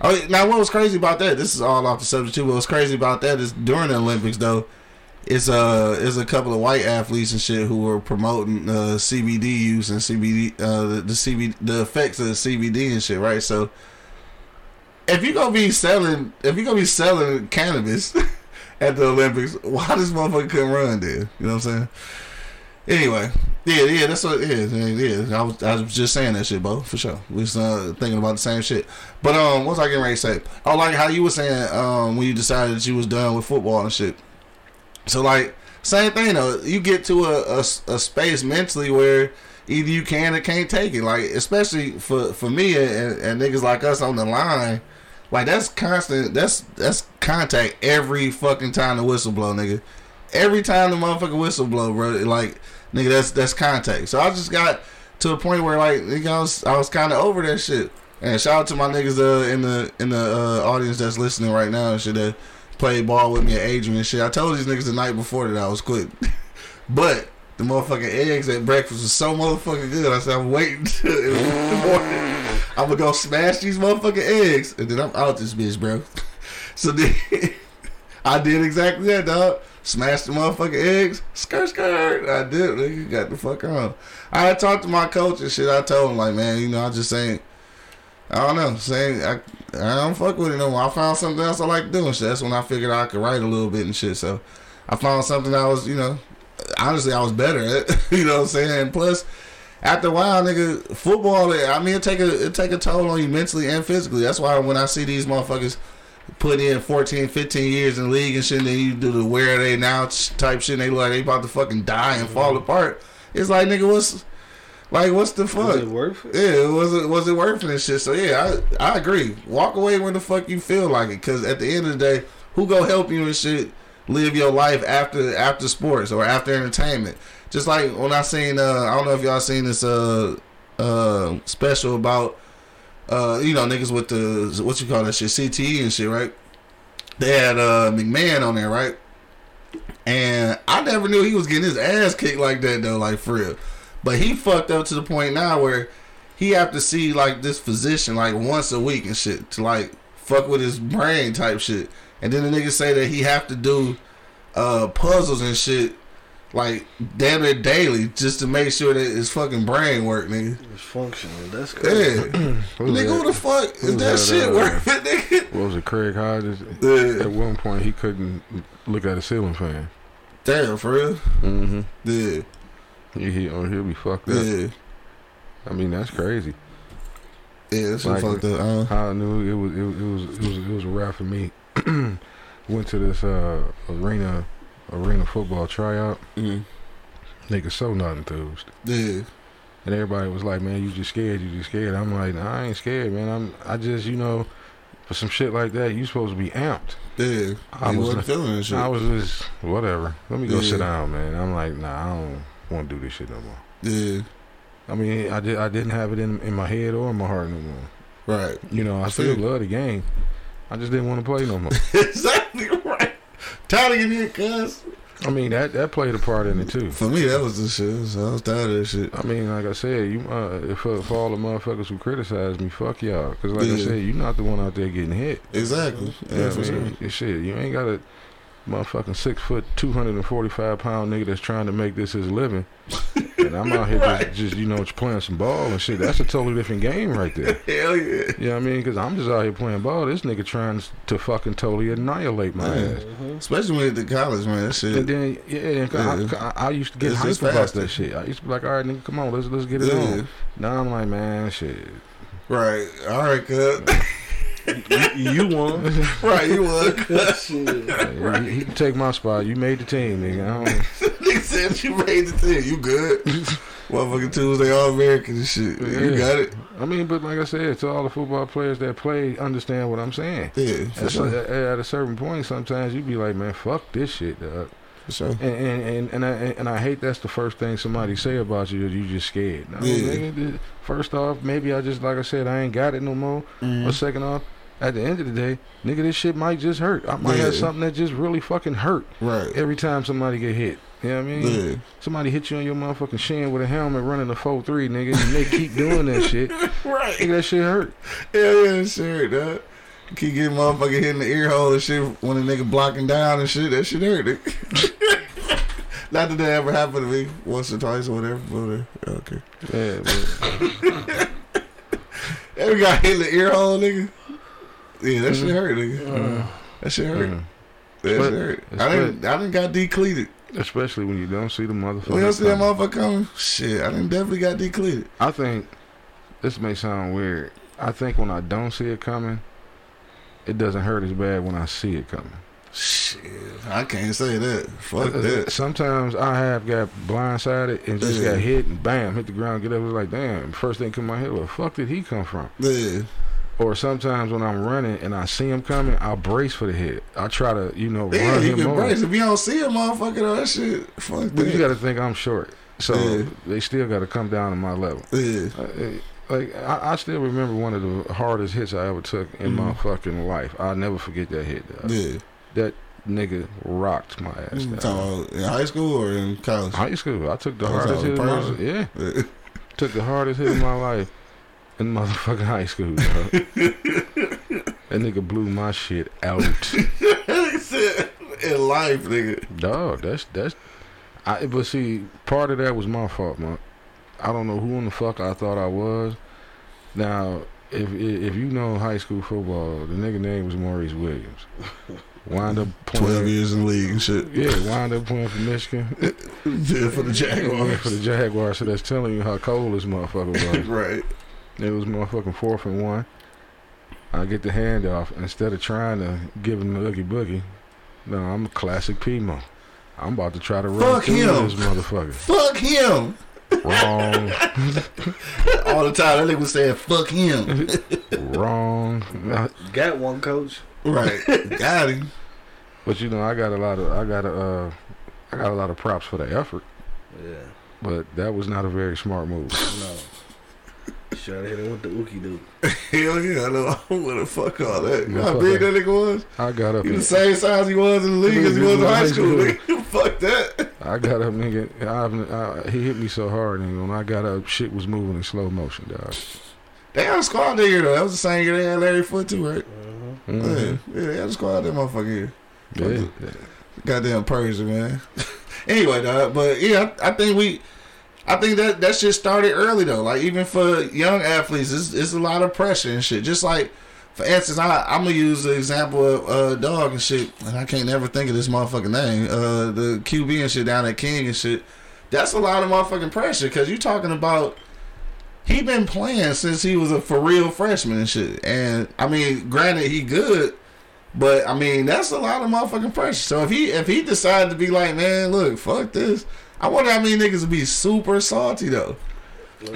Oh, now what was crazy about that? This is all off the subject too. What was crazy about that is during the Olympics though, it's uh it's a couple of white athletes and shit who were promoting uh, CBD use and CBD uh the, the CBD the effects of the CBD and shit, right? So if you're gonna be selling if you're gonna be selling cannabis at the Olympics, why this motherfucker couldn't run there? You know what I'm saying? Anyway, yeah, yeah, that's what it is. Yeah, yeah. I was, I was just saying that shit, bro, for sure. We was uh, thinking about the same shit. But um, what was I getting ready to say? Oh, like how you were saying um when you decided that you was done with football and shit. So like same thing though. You get to a, a, a space mentally where either you can or can't take it. Like especially for for me and, and niggas like us on the line. Like that's constant. That's that's contact every fucking time the whistle blow, nigga. Every time the motherfucking whistle blow, bro. Like nigga, that's that's contact. So I just got to a point where like nigga, I was I was kind of over that shit. And shout out to my niggas uh, in the in the uh, audience that's listening right now and shit that played ball with me at Adrian and shit. I told these niggas the night before that I was quit. but the motherfucking eggs at breakfast was so motherfucking good. I said I'm waiting till the morning. Mm. I'm gonna go smash these motherfucking eggs and then I'm out this bitch, bro. So then I did exactly that, dog. Smashed the motherfucking eggs. Skirt, skirt. I did. Nigga, got the fuck on. I had talked to my coach and shit. I told him like, man, you know, I just saying. I don't know. Saying I, I don't fuck with it no more. I found something else I like doing. Shit. That's when I figured I could write a little bit and shit. So I found something I was, you know, honestly I was better at. you know what I'm saying? Plus, after a while, nigga, football. I mean, it take a it take a toll on you mentally and physically. That's why when I see these motherfuckers put in 14, 15 years in the league and shit, and then you do the where are they now type shit, and they look like they about to fucking die and fall apart. It's like, nigga, what's like, what's the fuck? Was it worth it? Yeah, was it was it worth it and shit? So yeah, I I agree. Walk away when the fuck you feel like it, because at the end of the day, who go help you and shit live your life after after sports or after entertainment? Just like when I seen, uh, I don't know if y'all seen this uh uh special about uh you know niggas with the what you call that shit CTE and shit, right? They had uh McMahon on there, right? And I never knew he was getting his ass kicked like that though, like for real. But he fucked up to the point now where he have to see like this physician like once a week and shit to like fuck with his brain type shit. And then the nigga say that he have to do uh puzzles and shit like damn it daily just to make sure that his fucking brain work, nigga. It's functioning. That's crazy. Yeah. Nigga, that? who the fuck is that, that, shit uh, worth it, nigga? What was it, Craig Hodges? Yeah. At one point, he couldn't look at a ceiling fan. Damn, for real? Mm-hmm. Yeah. he, he, or he'll be fucked up. Yeah, I mean, that's crazy. yeah, that's Like- fucked up. Uh, How I knew it was it, was- it was it was it was a wrap for me. Went to this uh, arena arena football tryout. mm, Nigga so not enthused. yeah, And everybody was like, "Man, you just scared? You just scared?" I'm like, nah, "I ain't scared, man. I'm I just you know, for some shit like that, you supposed to be amped." yeah. I was wasn't feeling that shit. I was just whatever. Let me go Yeah. sit down, man. I'm like, nah, I don't want to do this shit no more. yeah, I mean, I did I didn't have it in in my head or in my heart no more. right. You know, I still feel- love the game. I just didn't want to play no more. exactly right. Tired of getting hit, cuz. I mean, that that played a part in it too. For me, that was the shit. So I was tired of that shit. I mean, like I said, you uh, for, for all the motherfuckers who criticize me, fuck y'all. Because like I said, you're not the one out there getting hit. Exactly. Yeah, Yeah, for I sure. mean, shit, you ain't got a motherfucking six foot, two hundred and forty five pound nigga that's trying to make this his living, and I'm out here Right. just, just you know playing some ball and shit. That's a totally different game right there. Hell yeah. You know what I mean? Because I'm just out here playing ball. This nigga trying to fucking totally annihilate my Yeah. ass. Especially when you at the college, man. That And shit. then yeah, and I, Yeah. I, I used to get It's hyped about that shit. I used to be like, all right, nigga, come on, let's let's get it Yeah. on. Now I'm like, man, shit. Right. All right, cuz. You won. right, you won. Shit. Yeah, he, he can take my spot. You made the team, nigga. Said you made the team. You good. Motherfucking Tuesday All American and shit. You got it. I mean, but like I said, to all the football players that play, understand what I'm saying. Yeah, At, sure. at, at a certain point, sometimes you be like, man, fuck this shit, dog. For sure. And and, and, and I and I hate that's the first thing somebody say about you. You just scared. No, Yeah. nigga, first off, maybe I just like I said, I ain't got it no more. Mhm. Or second off, at the end of the day, nigga, this shit might just hurt. I might have something that just really fucking hurt Right. every time somebody get hit. You know what I mean? Yeah. Somebody hit you on your motherfucking shin with a helmet running a 4-3, nigga, and they keep doing that shit. Right. Nigga, that shit hurt. Yeah, yeah, sure, dog. Keep getting motherfucker hit in the ear hole and shit when a nigga blocking down and shit. That shit hurt. It. Not that that ever happened to me once or twice or whatever. But, uh, okay. Yeah, but, Ever got hit in the ear hole, nigga? Yeah, that shit hurt, nigga. uh, That shit hurt. mm. That shit hurt. I didn't. I didn't got decleated. especially when you don't see the motherfucker. When you see that motherfucker coming, shit, I didn't definitely got decleated. I think this may sound weird. I think when I don't see it coming, it doesn't hurt as bad when I see it coming. Shit, I can't say that. Fuck Uh, that. Sometimes I have got blindsided and just Yeah. got hit and bam, hit the ground, get up. It's like, damn, first thing come my head, where the fuck did he come from? Yeah, Or sometimes when I'm running and I see him coming, I'll brace for the hit. I try to, you know, yeah, run you him can over. brace. If you don't see him, motherfucker, though, that shit, fuck But you got to think I'm short, so Yeah. they still got to come down to my level. Yeah, Uh, uh, Like I, I still remember one of the hardest hits I ever took in my Mhm. fucking life. I'll never forget that hit. dog. yeah. That nigga rocked my ass. You in high school or in college? High school, I took the Oh, hardest hit my yeah, Yeah. took the hardest hit of my life in motherfucking high school. dog. that nigga blew my shit out. In life, nigga. Dog, that's that's. I but see, part of that was my fault, man. I don't know who in the fuck I thought I was. Now, if if you know high school football, the nigga name was Maurice Williams. Wind up Twelve years in the league and shit. Yeah, wind up playing for Michigan. Yeah, for the Yeah, Jaguars. for the Jaguars. So that's telling you how cold this motherfucker was. right. It was motherfucking fourth and one. I get the handoff. Instead of trying to give him the oogie boogie, no, I'm a classic Pimo. I'm about to try to run Fuck through him. this motherfucker. Fuck him. Wrong, All the time, that nigga was saying, fuck him. wrong. Got one coach. right. Got him. But you know, I got a lot of, I got a, uh, I got a lot of props for the effort. Yeah. But that was not a very smart move. No. Should have hit him with the ookie dude. Hell yeah, I know. What the fuck all that? You know how big that nigga was? I got up, He and, the same size he was in the league as he was in high school. Nigga. Fuck that. I got up, nigga. I, I, he hit me so hard, nigga. When I got up, shit was moving in slow motion, dog. They had a squad that year though. That was the same year they had Larry Foote too, right? Mm-hmm. Mhm. Yeah, yeah, they had a squad that motherfucker year. Yeah. Goddamn Pershing, man. anyway, dog, but yeah, I, I think we, I think that that shit started early though. Like even for young athletes, it's, it's a lot of pressure and shit. Just like, for instance, I, I'm gonna use the example of uh, dog and shit, and I can't never think of this motherfucking name. Uh, the QB and shit down at King and shit. that's a lot of motherfucking pressure because you're talking about he been playing since he was a for real freshman and shit. And I mean, granted he good, but I mean that's a lot of motherfucking pressure. So if he if he decided to be like, man, look, fuck this. I wonder how many niggas would be super salty though.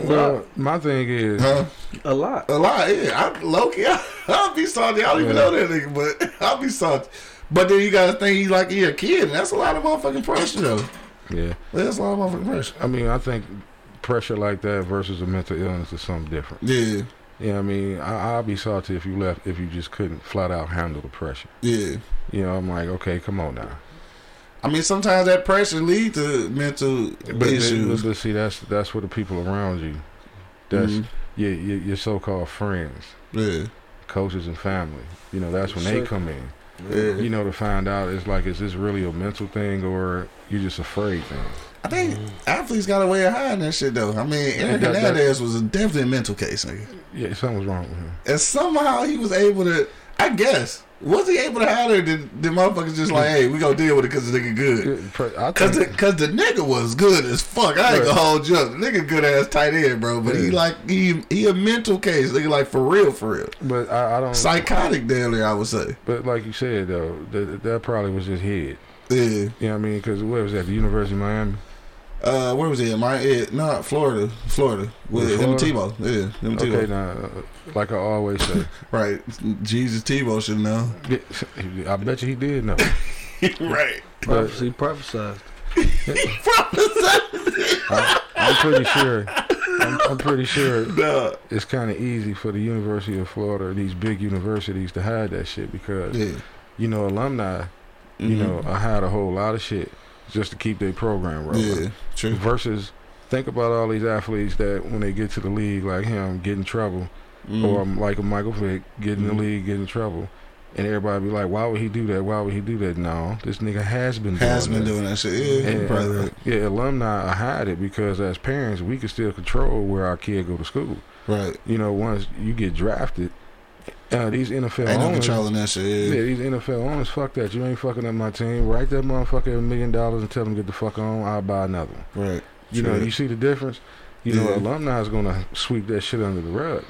Well, my thing is, Huh? A lot. A lot, yeah. I low key, I, I'll be salty. I don't even know that nigga, but I'll be salty. But then you gotta think he's like he a kid, and that's a lot of motherfucking pressure though. yeah. That's a lot of motherfucking pressure. I mean, I think pressure like that versus a mental illness is something different. Yeah, Yeah, I mean, I, I'll be salty if you left if you just couldn't flat out handle the pressure. yeah. You know, I'm like, okay, come on now. I mean, sometimes that pressure lead to mental But, issues. but, but see, that's that's what the people around you, that's Mhm. your, your your so-called friends, Yeah, coaches, and family. You know, that's when they come in. yeah. You know, to find out it's like, is this really a mental thing or you just afraid thing? I think athletes got a way of hiding that shit though. I mean, Eric that- that- Hernandez was a definitely a mental case, nigga. Yeah, something was wrong with him. And somehow he was able to. I guess was he able to hide it? Did the motherfuckers just like, hey, we gonna deal with it because the nigga good? Good pre- I Cause the, cause the nigga was good as fuck. I ain't gonna hold you up. The nigga good ass tight end, bro. But he like he he a mental case. Nigga like for real, for real. but I, I don't. Psychotic damn near, I would say. But like you said though, that, that probably was his head. Yeah. You know what I mean? Because where was that? The University of Miami. Uh, where was he? At? My it, not Florida, Florida with him and Tebow. Yeah, him and Okay, Tebow. now, like I always say, Right. Jesus Tebow should know. I bet you he did know. right. But Prophecy prophesized. I, I'm pretty sure. I'm, I'm pretty sure Nah. it's kind of easy for the University of Florida, these big universities, to hide that shit because Yeah. you know alumni, you Mhm. know, I hide a whole lot of shit just to keep their program rolling. Yeah. True. Versus, think about all these athletes that when they get to the league, like him, get in trouble, Mhm. or like a Michael Vick, get in the Mhm. league, get in trouble, and everybody be like, "Why would he do that? Why would he do that?" No, this nigga has been has doing been that. doing that shit. Yeah. And, probably right. yeah, alumni hide it because as parents, we can still control where our kid go to school. Right. You know, once you get drafted, uh, these NFL Ain't no controlling that shit. yeah, Yeah. these NFL owners, fuck that. You ain't fucking up my team. Write that motherfucker a million dollars and tell them get the fuck on. I'll buy another one. Right. You know, you see the difference. You know, alumni is gonna sweep that shit under the rug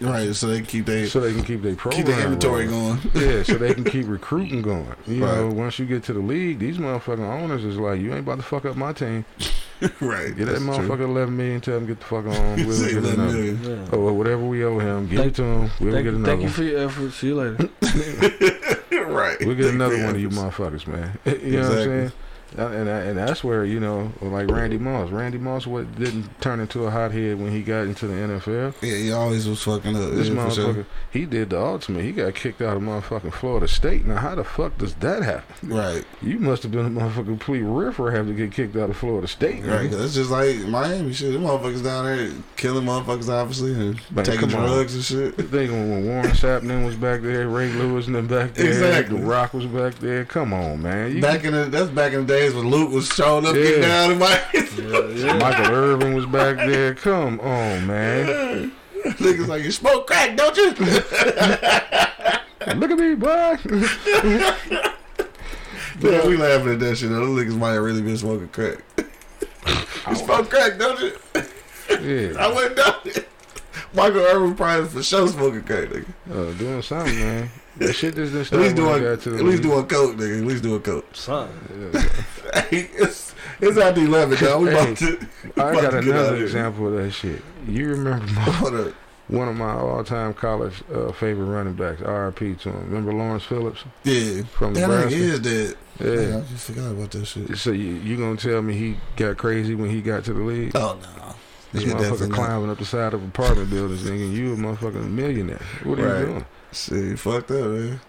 Right. So they can keep their so they can keep their program keep their inventory going. yeah, so they can keep recruiting going. You Right. know, once you get to the league, these motherfucking owners is like, you ain't about to fuck up my team. right. Get that That's true. motherfucker eleven million. Tell him get the fuck on. We'll get another. million. Oh, yeah. Or whatever we owe him, give Thank- it to him. We'll thank, get another thank you for your efforts. See you later. right. We'll get another Yeah. one of you motherfuckers, man. you know what I'm saying? Uh, And and that's where you know, like Randy Moss. Randy Moss what didn't turn into a hothead when he got into the NFL. Yeah, he always was fucking up. This yeah, motherfucker, sure. he did the ultimate. He got kicked out of motherfucking Florida State. Now, how the fuck does that happen? Right. You must have been a motherfucking complete riffraff to get kicked out of Florida State. Right. It's just like Miami shit. Them motherfuckers down there killing motherfuckers, obviously, and taking come on. drugs and shit. Thinking when Warren Sappman was back there, Ray Lewis and them back there, Exactly. The Rock was back there. Come on, man. You, Back in the that's back in the days when Luke was showing up, getting down in Miami. Yeah, yeah. Michael Irvin was back there. Come on, man. Niggas like you smoke crack, don't you? Look at me, boy. Yeah, we laughing at that shit. Though. Those niggas might have really been smoking crack. you smoke crack, don't you? yeah, I wouldn't know it. Michael Irvin probably for sure smoking crack, nigga. uh, doing something, man. That shit just didn't At start least when I doing, got to the at least doing coke, nigga. At least doing coke. Son. Hey, it's it's after eleven, dog. We Hey, about to. I about got to another example of that shit. You remember my, one of my all-time college uh, favorite running backs, RIP to him. Remember Lawrence Phillips Yeah, from that Nebraska? is dead. Yeah. Yeah, I just forgot about that shit. So you, you gonna tell me he got crazy when he got to the league? Oh no, This Yeah, motherfucker definitely climbing up the side of apartment buildings, nigga. You a motherfucking millionaire. What are Right. you doing? Shit, fucked up, man.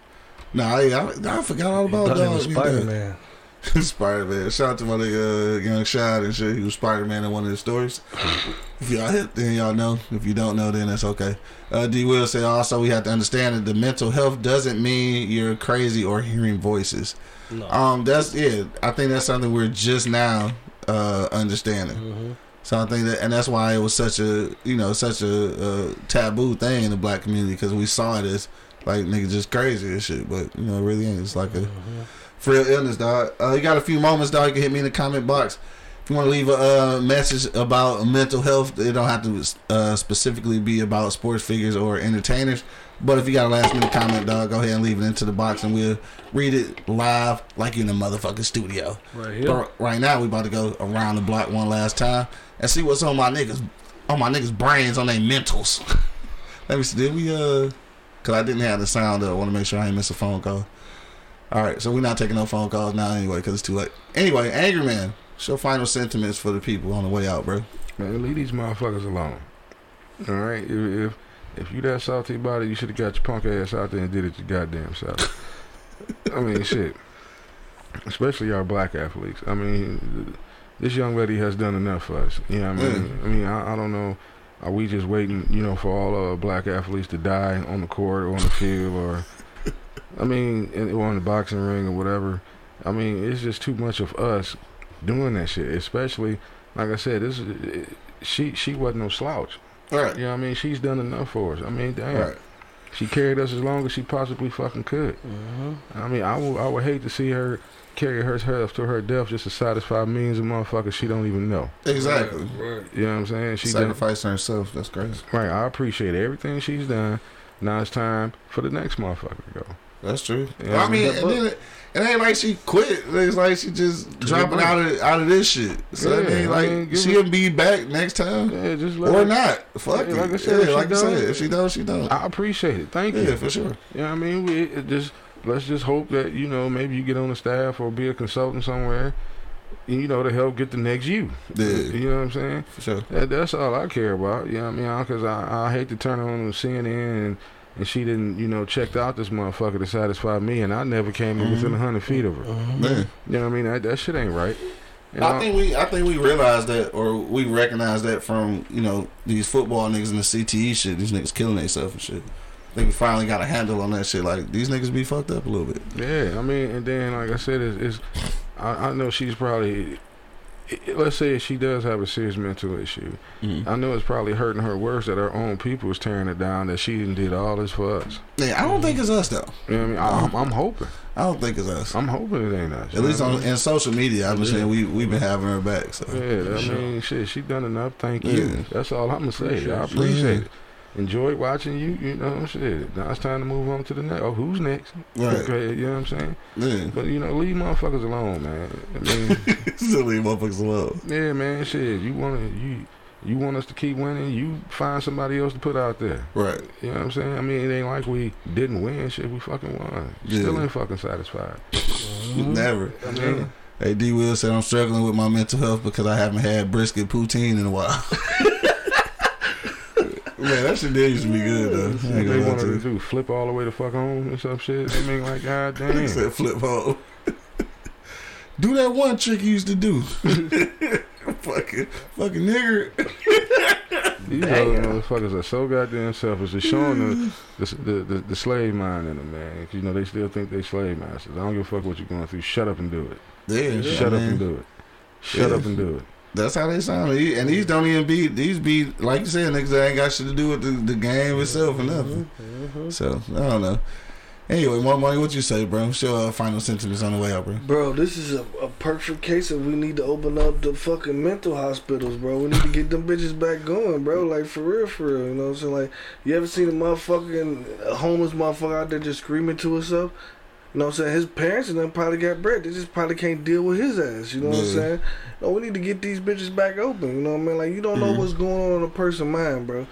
Nah, I, I, I forgot all about he dog. Spider Man. Spider Man. Shout out to my nigga uh, Young Shad and shit. He was Spider Man in one of his stories. if y'all hit, then y'all know. If you don't know, then that's okay. Uh, D. Will said also we have to understand that the mental health doesn't mean you're crazy or hearing voices. No. Um, that's yeah. I think that's something we're just now uh understanding. hmm So I think that, and that's why it was such a, you know, such a, uh taboo thing in the black community because we saw it as like nigga just crazy and shit. But you know, it really ain't. It's like a Mm-hmm. for real illness, dog. Uh, you got a few moments, dog. You can hit me in the comment box. If you want to leave a uh, message about mental health, it don't have to uh, specifically be about sports figures or entertainers. But if you got a last minute comment, dog, go ahead and leave it into the box, and we'll read it live, like you in the motherfucking studio. Right here. But right now, we about to go around the block one last time and see what's on my niggas, on my niggas' brains, on their mentals. Let me see. Did we? Uh, cause I didn't have the sound up. I want to make sure I ain't miss a phone call. All right, so we're not taking no phone calls now anyway, cause it's too late. Anyway, angry man, show final sentiments for the people on the way out, bro. Man, leave these motherfuckers alone. All right, if if, if you that salty about it, you should have got your punk ass out there and did it your goddamn self. I mean, shit. Especially our black athletes. I mean, this young lady has done enough for us. You know what I mean? I mean, I, I don't know. Are we just waiting, you know, for all uh, black athletes to die on the court or on the field or, I mean, in, or in the boxing ring or whatever? I mean, it's just too much of us doing that shit. Especially, like I said, this is, she she wasn't no slouch. All right, You know what I mean? She's done enough for us. I mean, damn. all right. She carried us as long as she possibly fucking could. Mm-hmm. I mean, I would, I would hate to see her carry herself to her death just to satisfy millions of motherfuckers she don't even know. Exactly. Right. You know what I'm saying? She done, Sacrificing herself. That's crazy. right. I appreciate everything she's done. Now it's time for the next motherfucker to go. That's true. Yeah, I mean, and then it, it ain't like she quit. It's like she just dropping out of out of this shit. So I Yeah, mean, I like mean, she'll it- be back next time Yeah, just or not. Fuck Yeah, it. like I said, if yeah, she like I said, if she don't, she don't. I appreciate it. Thank yeah, you. for sure. You know I mean? We it just let's just hope that you know maybe you get on the staff or be a consultant somewhere. You know to help get the next you. Yeah. You know what I'm saying? For sure. That, that's all I care about. You know what I mean? Because I, I hate to turn on the CNN and, and she didn't, you know, checked out this motherfucker to satisfy me, and I never came in within a hundred mm-hmm. feet of her. Mm-hmm. Man, You know what I mean? That, that shit ain't right. You know? I think we I think we realized that or we recognize that from you know these football niggas and the CTE shit. These niggas killing themselves and shit. I think we finally got a handle on that shit. Like these niggas be fucked up a little bit. yeah, I mean, and then like I said, it's, it's I, I know she's probably. I- Let's say she does have a serious mental issue. Mm-hmm. I know it's probably hurting her worse that her own people is tearing it down. That she didn't did all this for us. Yeah, I don't think it's us though. You know what I mean? I'm, I'm hoping. I don't think it's us. I'm hoping it ain't us. At least know I on mean? in social media, I've been saying we we've been having her back. So Yeah, I mean, shit, she done enough. Thank you. That's all I'm gonna say. Appreciate I appreciate Yeah. it. Enjoyed watching you. You know, shit. Now it's time to move on to the next. Oh, who's next? right, Okay, you know what I'm saying. yeah. But you know, leave motherfuckers alone, man. I mean, Still leave motherfuckers alone. yeah, man. Shit, you wanna you you want us to keep winning? You find somebody else to put out there. Right. You know what I'm saying? I mean, it ain't like we didn't win. Shit, we fucking won. You still ain't fucking satisfied. Never. I mean, Hey, D Will said I'm struggling with my mental health because I haven't had brisket poutine in a while. Man, that shit did used to be good though. I they gonna wanted to to do flip all the way to fuck home and some shit. I mean, like, god damn. He damn. said flip home. do that one trick you used to do. fucking, fucking nigger. These other motherfuckers are so goddamn selfish. They're showing the the, the, the, the slave mind in them, man. 'Cause, you know, they still think they slave masters. I don't give a fuck what you're going through. Shut up and do it. Yeah, Shut I up mean, and do it. Shut Yeah. up and do it. That's how they sound. And these don't even be these be like you said, niggas that ain't got shit to do with the, the game itself or nothing. So I don't know. Anyway, Monk Money. What you say, bro? Show uh, final sentiments on the way out, bro. Bro, this is a, a perfect case of we need to open up the fucking mental hospitals, bro. We need to get them bitches back going, bro. Like for real, for real. You know what I'm saying? Like, you ever seen a motherfucking homeless motherfucker out there just screaming to himself? You know what I'm saying? His parents and them probably got bread. They just probably can't deal with his ass. You know what I'm saying? No, we need to get these bitches back open. You know what I mean? Like, you don't know Mhm. what's going on in a person's mind, bro.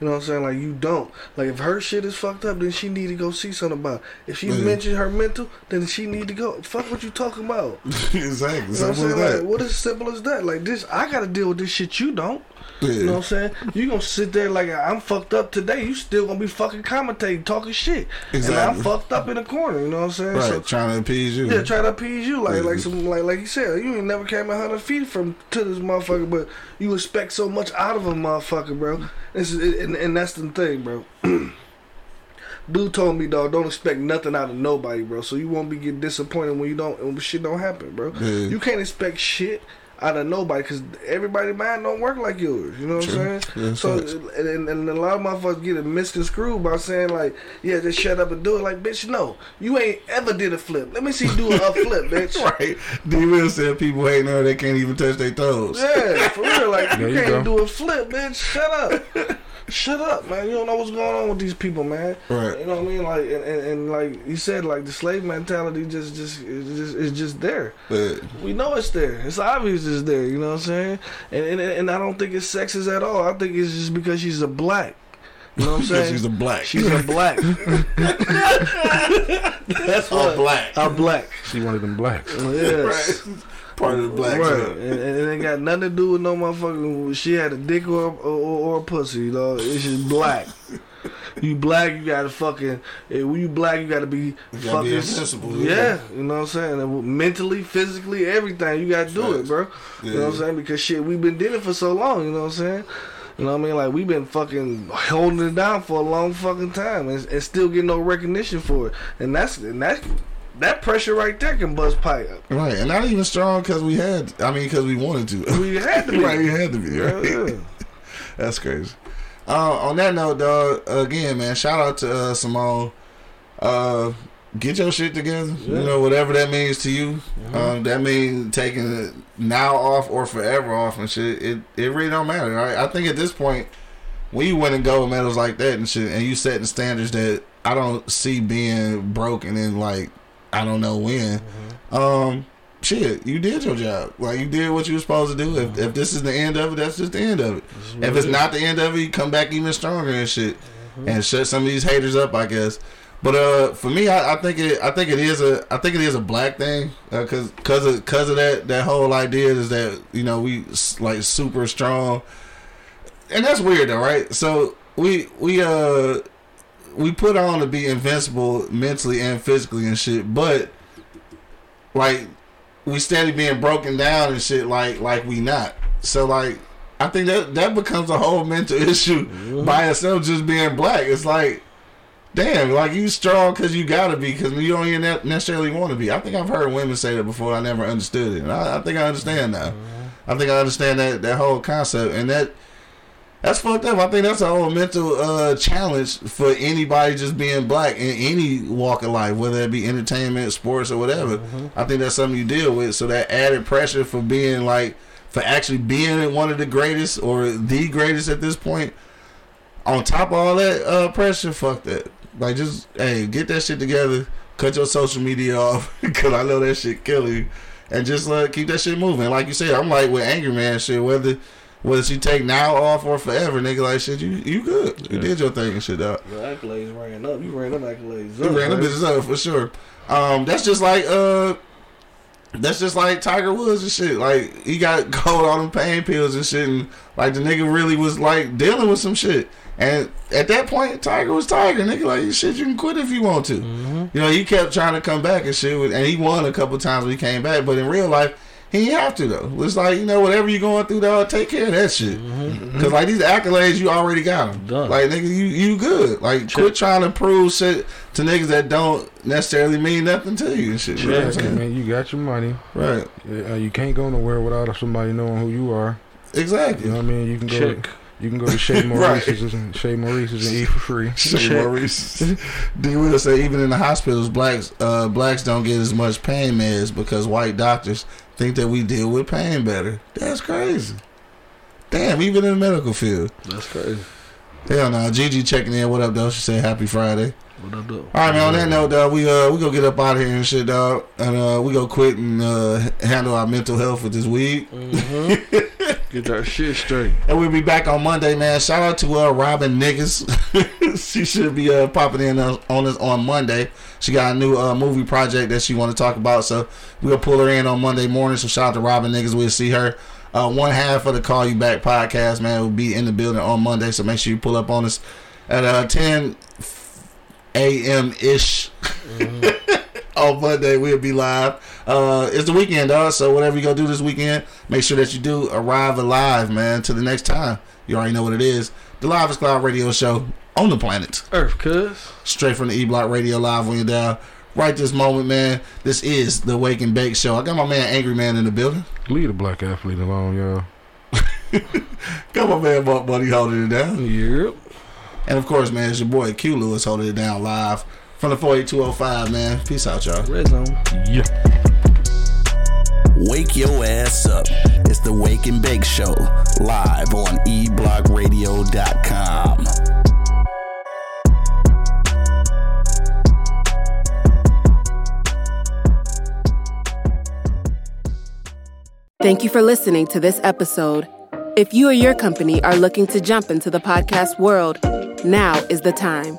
You know what I'm saying? Like you don't. Like if her shit is fucked up, then she need to go see something about. It. If she Yeah. mentioned her mental, then she need to go. Fuck what you talking about. exactly. You know what I'm Like, what is simple as that? Like this, I gotta deal with this shit. You don't. Yeah. You know what I'm saying? You gonna sit there like I'm fucked up today. You still gonna be fucking commentating, talking shit, exactly. and I'm fucked up in the corner. You know what I'm saying? Right, So, trying to appease you. yeah, try to appease you, like Yeah. like some like like you said, you ain't never came a hundred feet from to this motherfucker, but you expect so much out of a motherfucker, bro. And, and that's the thing, bro. Dude told me, dog, don't expect nothing out of nobody, bro. So you won't be getting disappointed when you don't when shit don't happen, bro. Yeah. You can't expect shit out of nobody because everybody mind don't work like yours. You know what True. I'm Yeah, saying? so and, and, a lot of motherfuckers get it misconstrued by saying like, yeah, just shut up and do it. Like, bitch, no, you ain't ever did a flip. Let me see you do a, flip, bitch. Right. D Will said people hating her, they can't even touch their toes. Yeah, for real. Like you you can't go. do a flip, bitch. Shut up. Shut up, man. You don't know what's going on with these people, man. Right. You know what I mean? Like and, and, and like you said, like the slave mentality just just is just is just there. But We know it's there. It's obvious it's there. You know what I'm saying? And and, and I don't think it's sexist at all. I think it's just because she's a black. You know what I'm saying? she's a black. She's a black. That's a black. A black. She one of them blacks. Yes. Right. Part of the black Right, club. and, and it ain't got nothing to do with no motherfucking. She had a dick or or, or a pussy, you know. It's just black. you black, you gotta fucking. When you black, you gotta be gotta fucking. be invincible, yeah. yeah. you know what I'm saying. Mentally, physically, everything, you gotta do it, bro. You know what I'm saying? Because shit, we've been doing it for so long. You know what I'm saying. You know what I mean? Like we've been fucking holding it down for a long fucking time, and, and still getting no recognition for it. And that's and that's that pressure right there can bust pipe. Right, and not even strong because we had. I mean, because we wanted to. We had to be. right, we had to be. Right? yeah. That's crazy. Uh, on that note, dog. Again, man, shout out to uh, Simone. Uh, get your shit together. You know, whatever that means to you. Um, that means taking it now off or forever off and shit. It it really don't matter. Right? I think at this point, when you win and gold medals like that and shit, and you setting standards that I don't see being broken in like I don't know when. Um, shit, you did your job. Like you did what you were supposed to do. If, if this is the end of it, that's just the end of it. If it's not the end of it, you come back even stronger and shit, and shut some of these haters up, I guess. But uh, for me, I, I think it, I think it is a, I think it is a black thing, uh, cause, cause of, cause of that, that whole idea is that you know we like super strong, and that's weird though, right? So we, we uh, we put on to be invincible mentally and physically and shit, but like we steady being broken down and shit like like we not. So like I think that that becomes a whole mental issue mm-hmm. by itself just being black. It's like damn, like you strong because you gotta be because you don't even ne- necessarily want to be. I think I've heard women say that before. I never understood it. And I, I think I understand now. Mm-hmm. I think I understand that that whole concept and that. That's fucked up. I think that's a whole mental uh, challenge for anybody just being black in any walk of life, whether it be entertainment, sports, or whatever. I think that's something you deal with. So that added pressure for being like, for actually being one of the greatest or the greatest at this point, on top of all that uh, pressure, fuck that. Like, just hey, get that shit together. Cut your social media off because I know that shit kill you, and just uh, keep that shit moving. Like you said, I'm like with Angry Man shit. Whether whether she take now off or forever, nigga, like shit, you you good. You Yeah. did your thing and shit, dog. Your accolades ran up. You ran up accolades. You ran the man. business up for sure. Um, that's just like uh, that's just like Tiger Woods and shit. Like he got cold on them pain pills and shit, and like the nigga really was like dealing with some shit. And at that point, Tiger was Tiger, nigga. Like shit, you can quit if you want to. You know, he kept trying to come back and shit, and he won a couple times when he came back. But in real life, he didn't have to though. It's like you know, whatever you going through, dog, take care of that shit. Cause like these accolades, you already got them. Done. Like nigga, you you good. Like quit trying to prove shit to niggas that don't necessarily mean nothing to you and shit. You know Yeah, saying? man, you got your money. Right. Uh, you can't go nowhere without somebody knowing who you are. Exactly. You know what I mean? You can go. Check. You can go to Shea Right. Maurice's and Shea Maurice's and eat for free. Shit, Maurice. D. Will say even in the hospitals, blacks uh, blacks don't get as much pain meds because white doctors think that we deal with pain better. That's crazy. Damn, even in the medical field. That's crazy. Hell no. Gigi checking in. What up, though? She said happy Friday. What I do? All right, man. On that note, dog, we uh we gonna get up out of here and shit, dog, and uh we go quit and uh handle our mental health with this weed, Mm-hmm. Get that shit straight. and we'll be back on Monday, man. Shout out to uh Robin Niggas, she should be uh popping in on on us on Monday. She got a new uh movie project that she want to talk about, so we'll pull her in on Monday morning. So shout out to Robin Niggas. We'll see her. Uh, one half of the Call You Back podcast, man, will be in the building on Monday. So make sure you pull up on us at uh 10 a.m. ish. on Monday we'll be live. Uh, it's the weekend, dog. So whatever you go do this weekend, make sure that you do arrive alive, man. To the next time, you already know what it is. The Live is Cloud Radio Show on the planet, Earth, cuz. straight from the E Block Radio Live when you're down. Right this moment, man. This is the Wake and Bake Show. I got my man Angry Man in the building. Leave the black athlete alone, y'all. Come on, man, Buck Buddy holding it down. Yep. And of course, man, it's your boy Q Lewis holding it down live from the 48205, man. Peace out, y'all. Red zone. Yeah. Wake your ass up. It's the Wake and Bake Show, live on eblockradio.com. Thank you for listening to this episode. If you or your company are looking to jump into the podcast world, now is the time.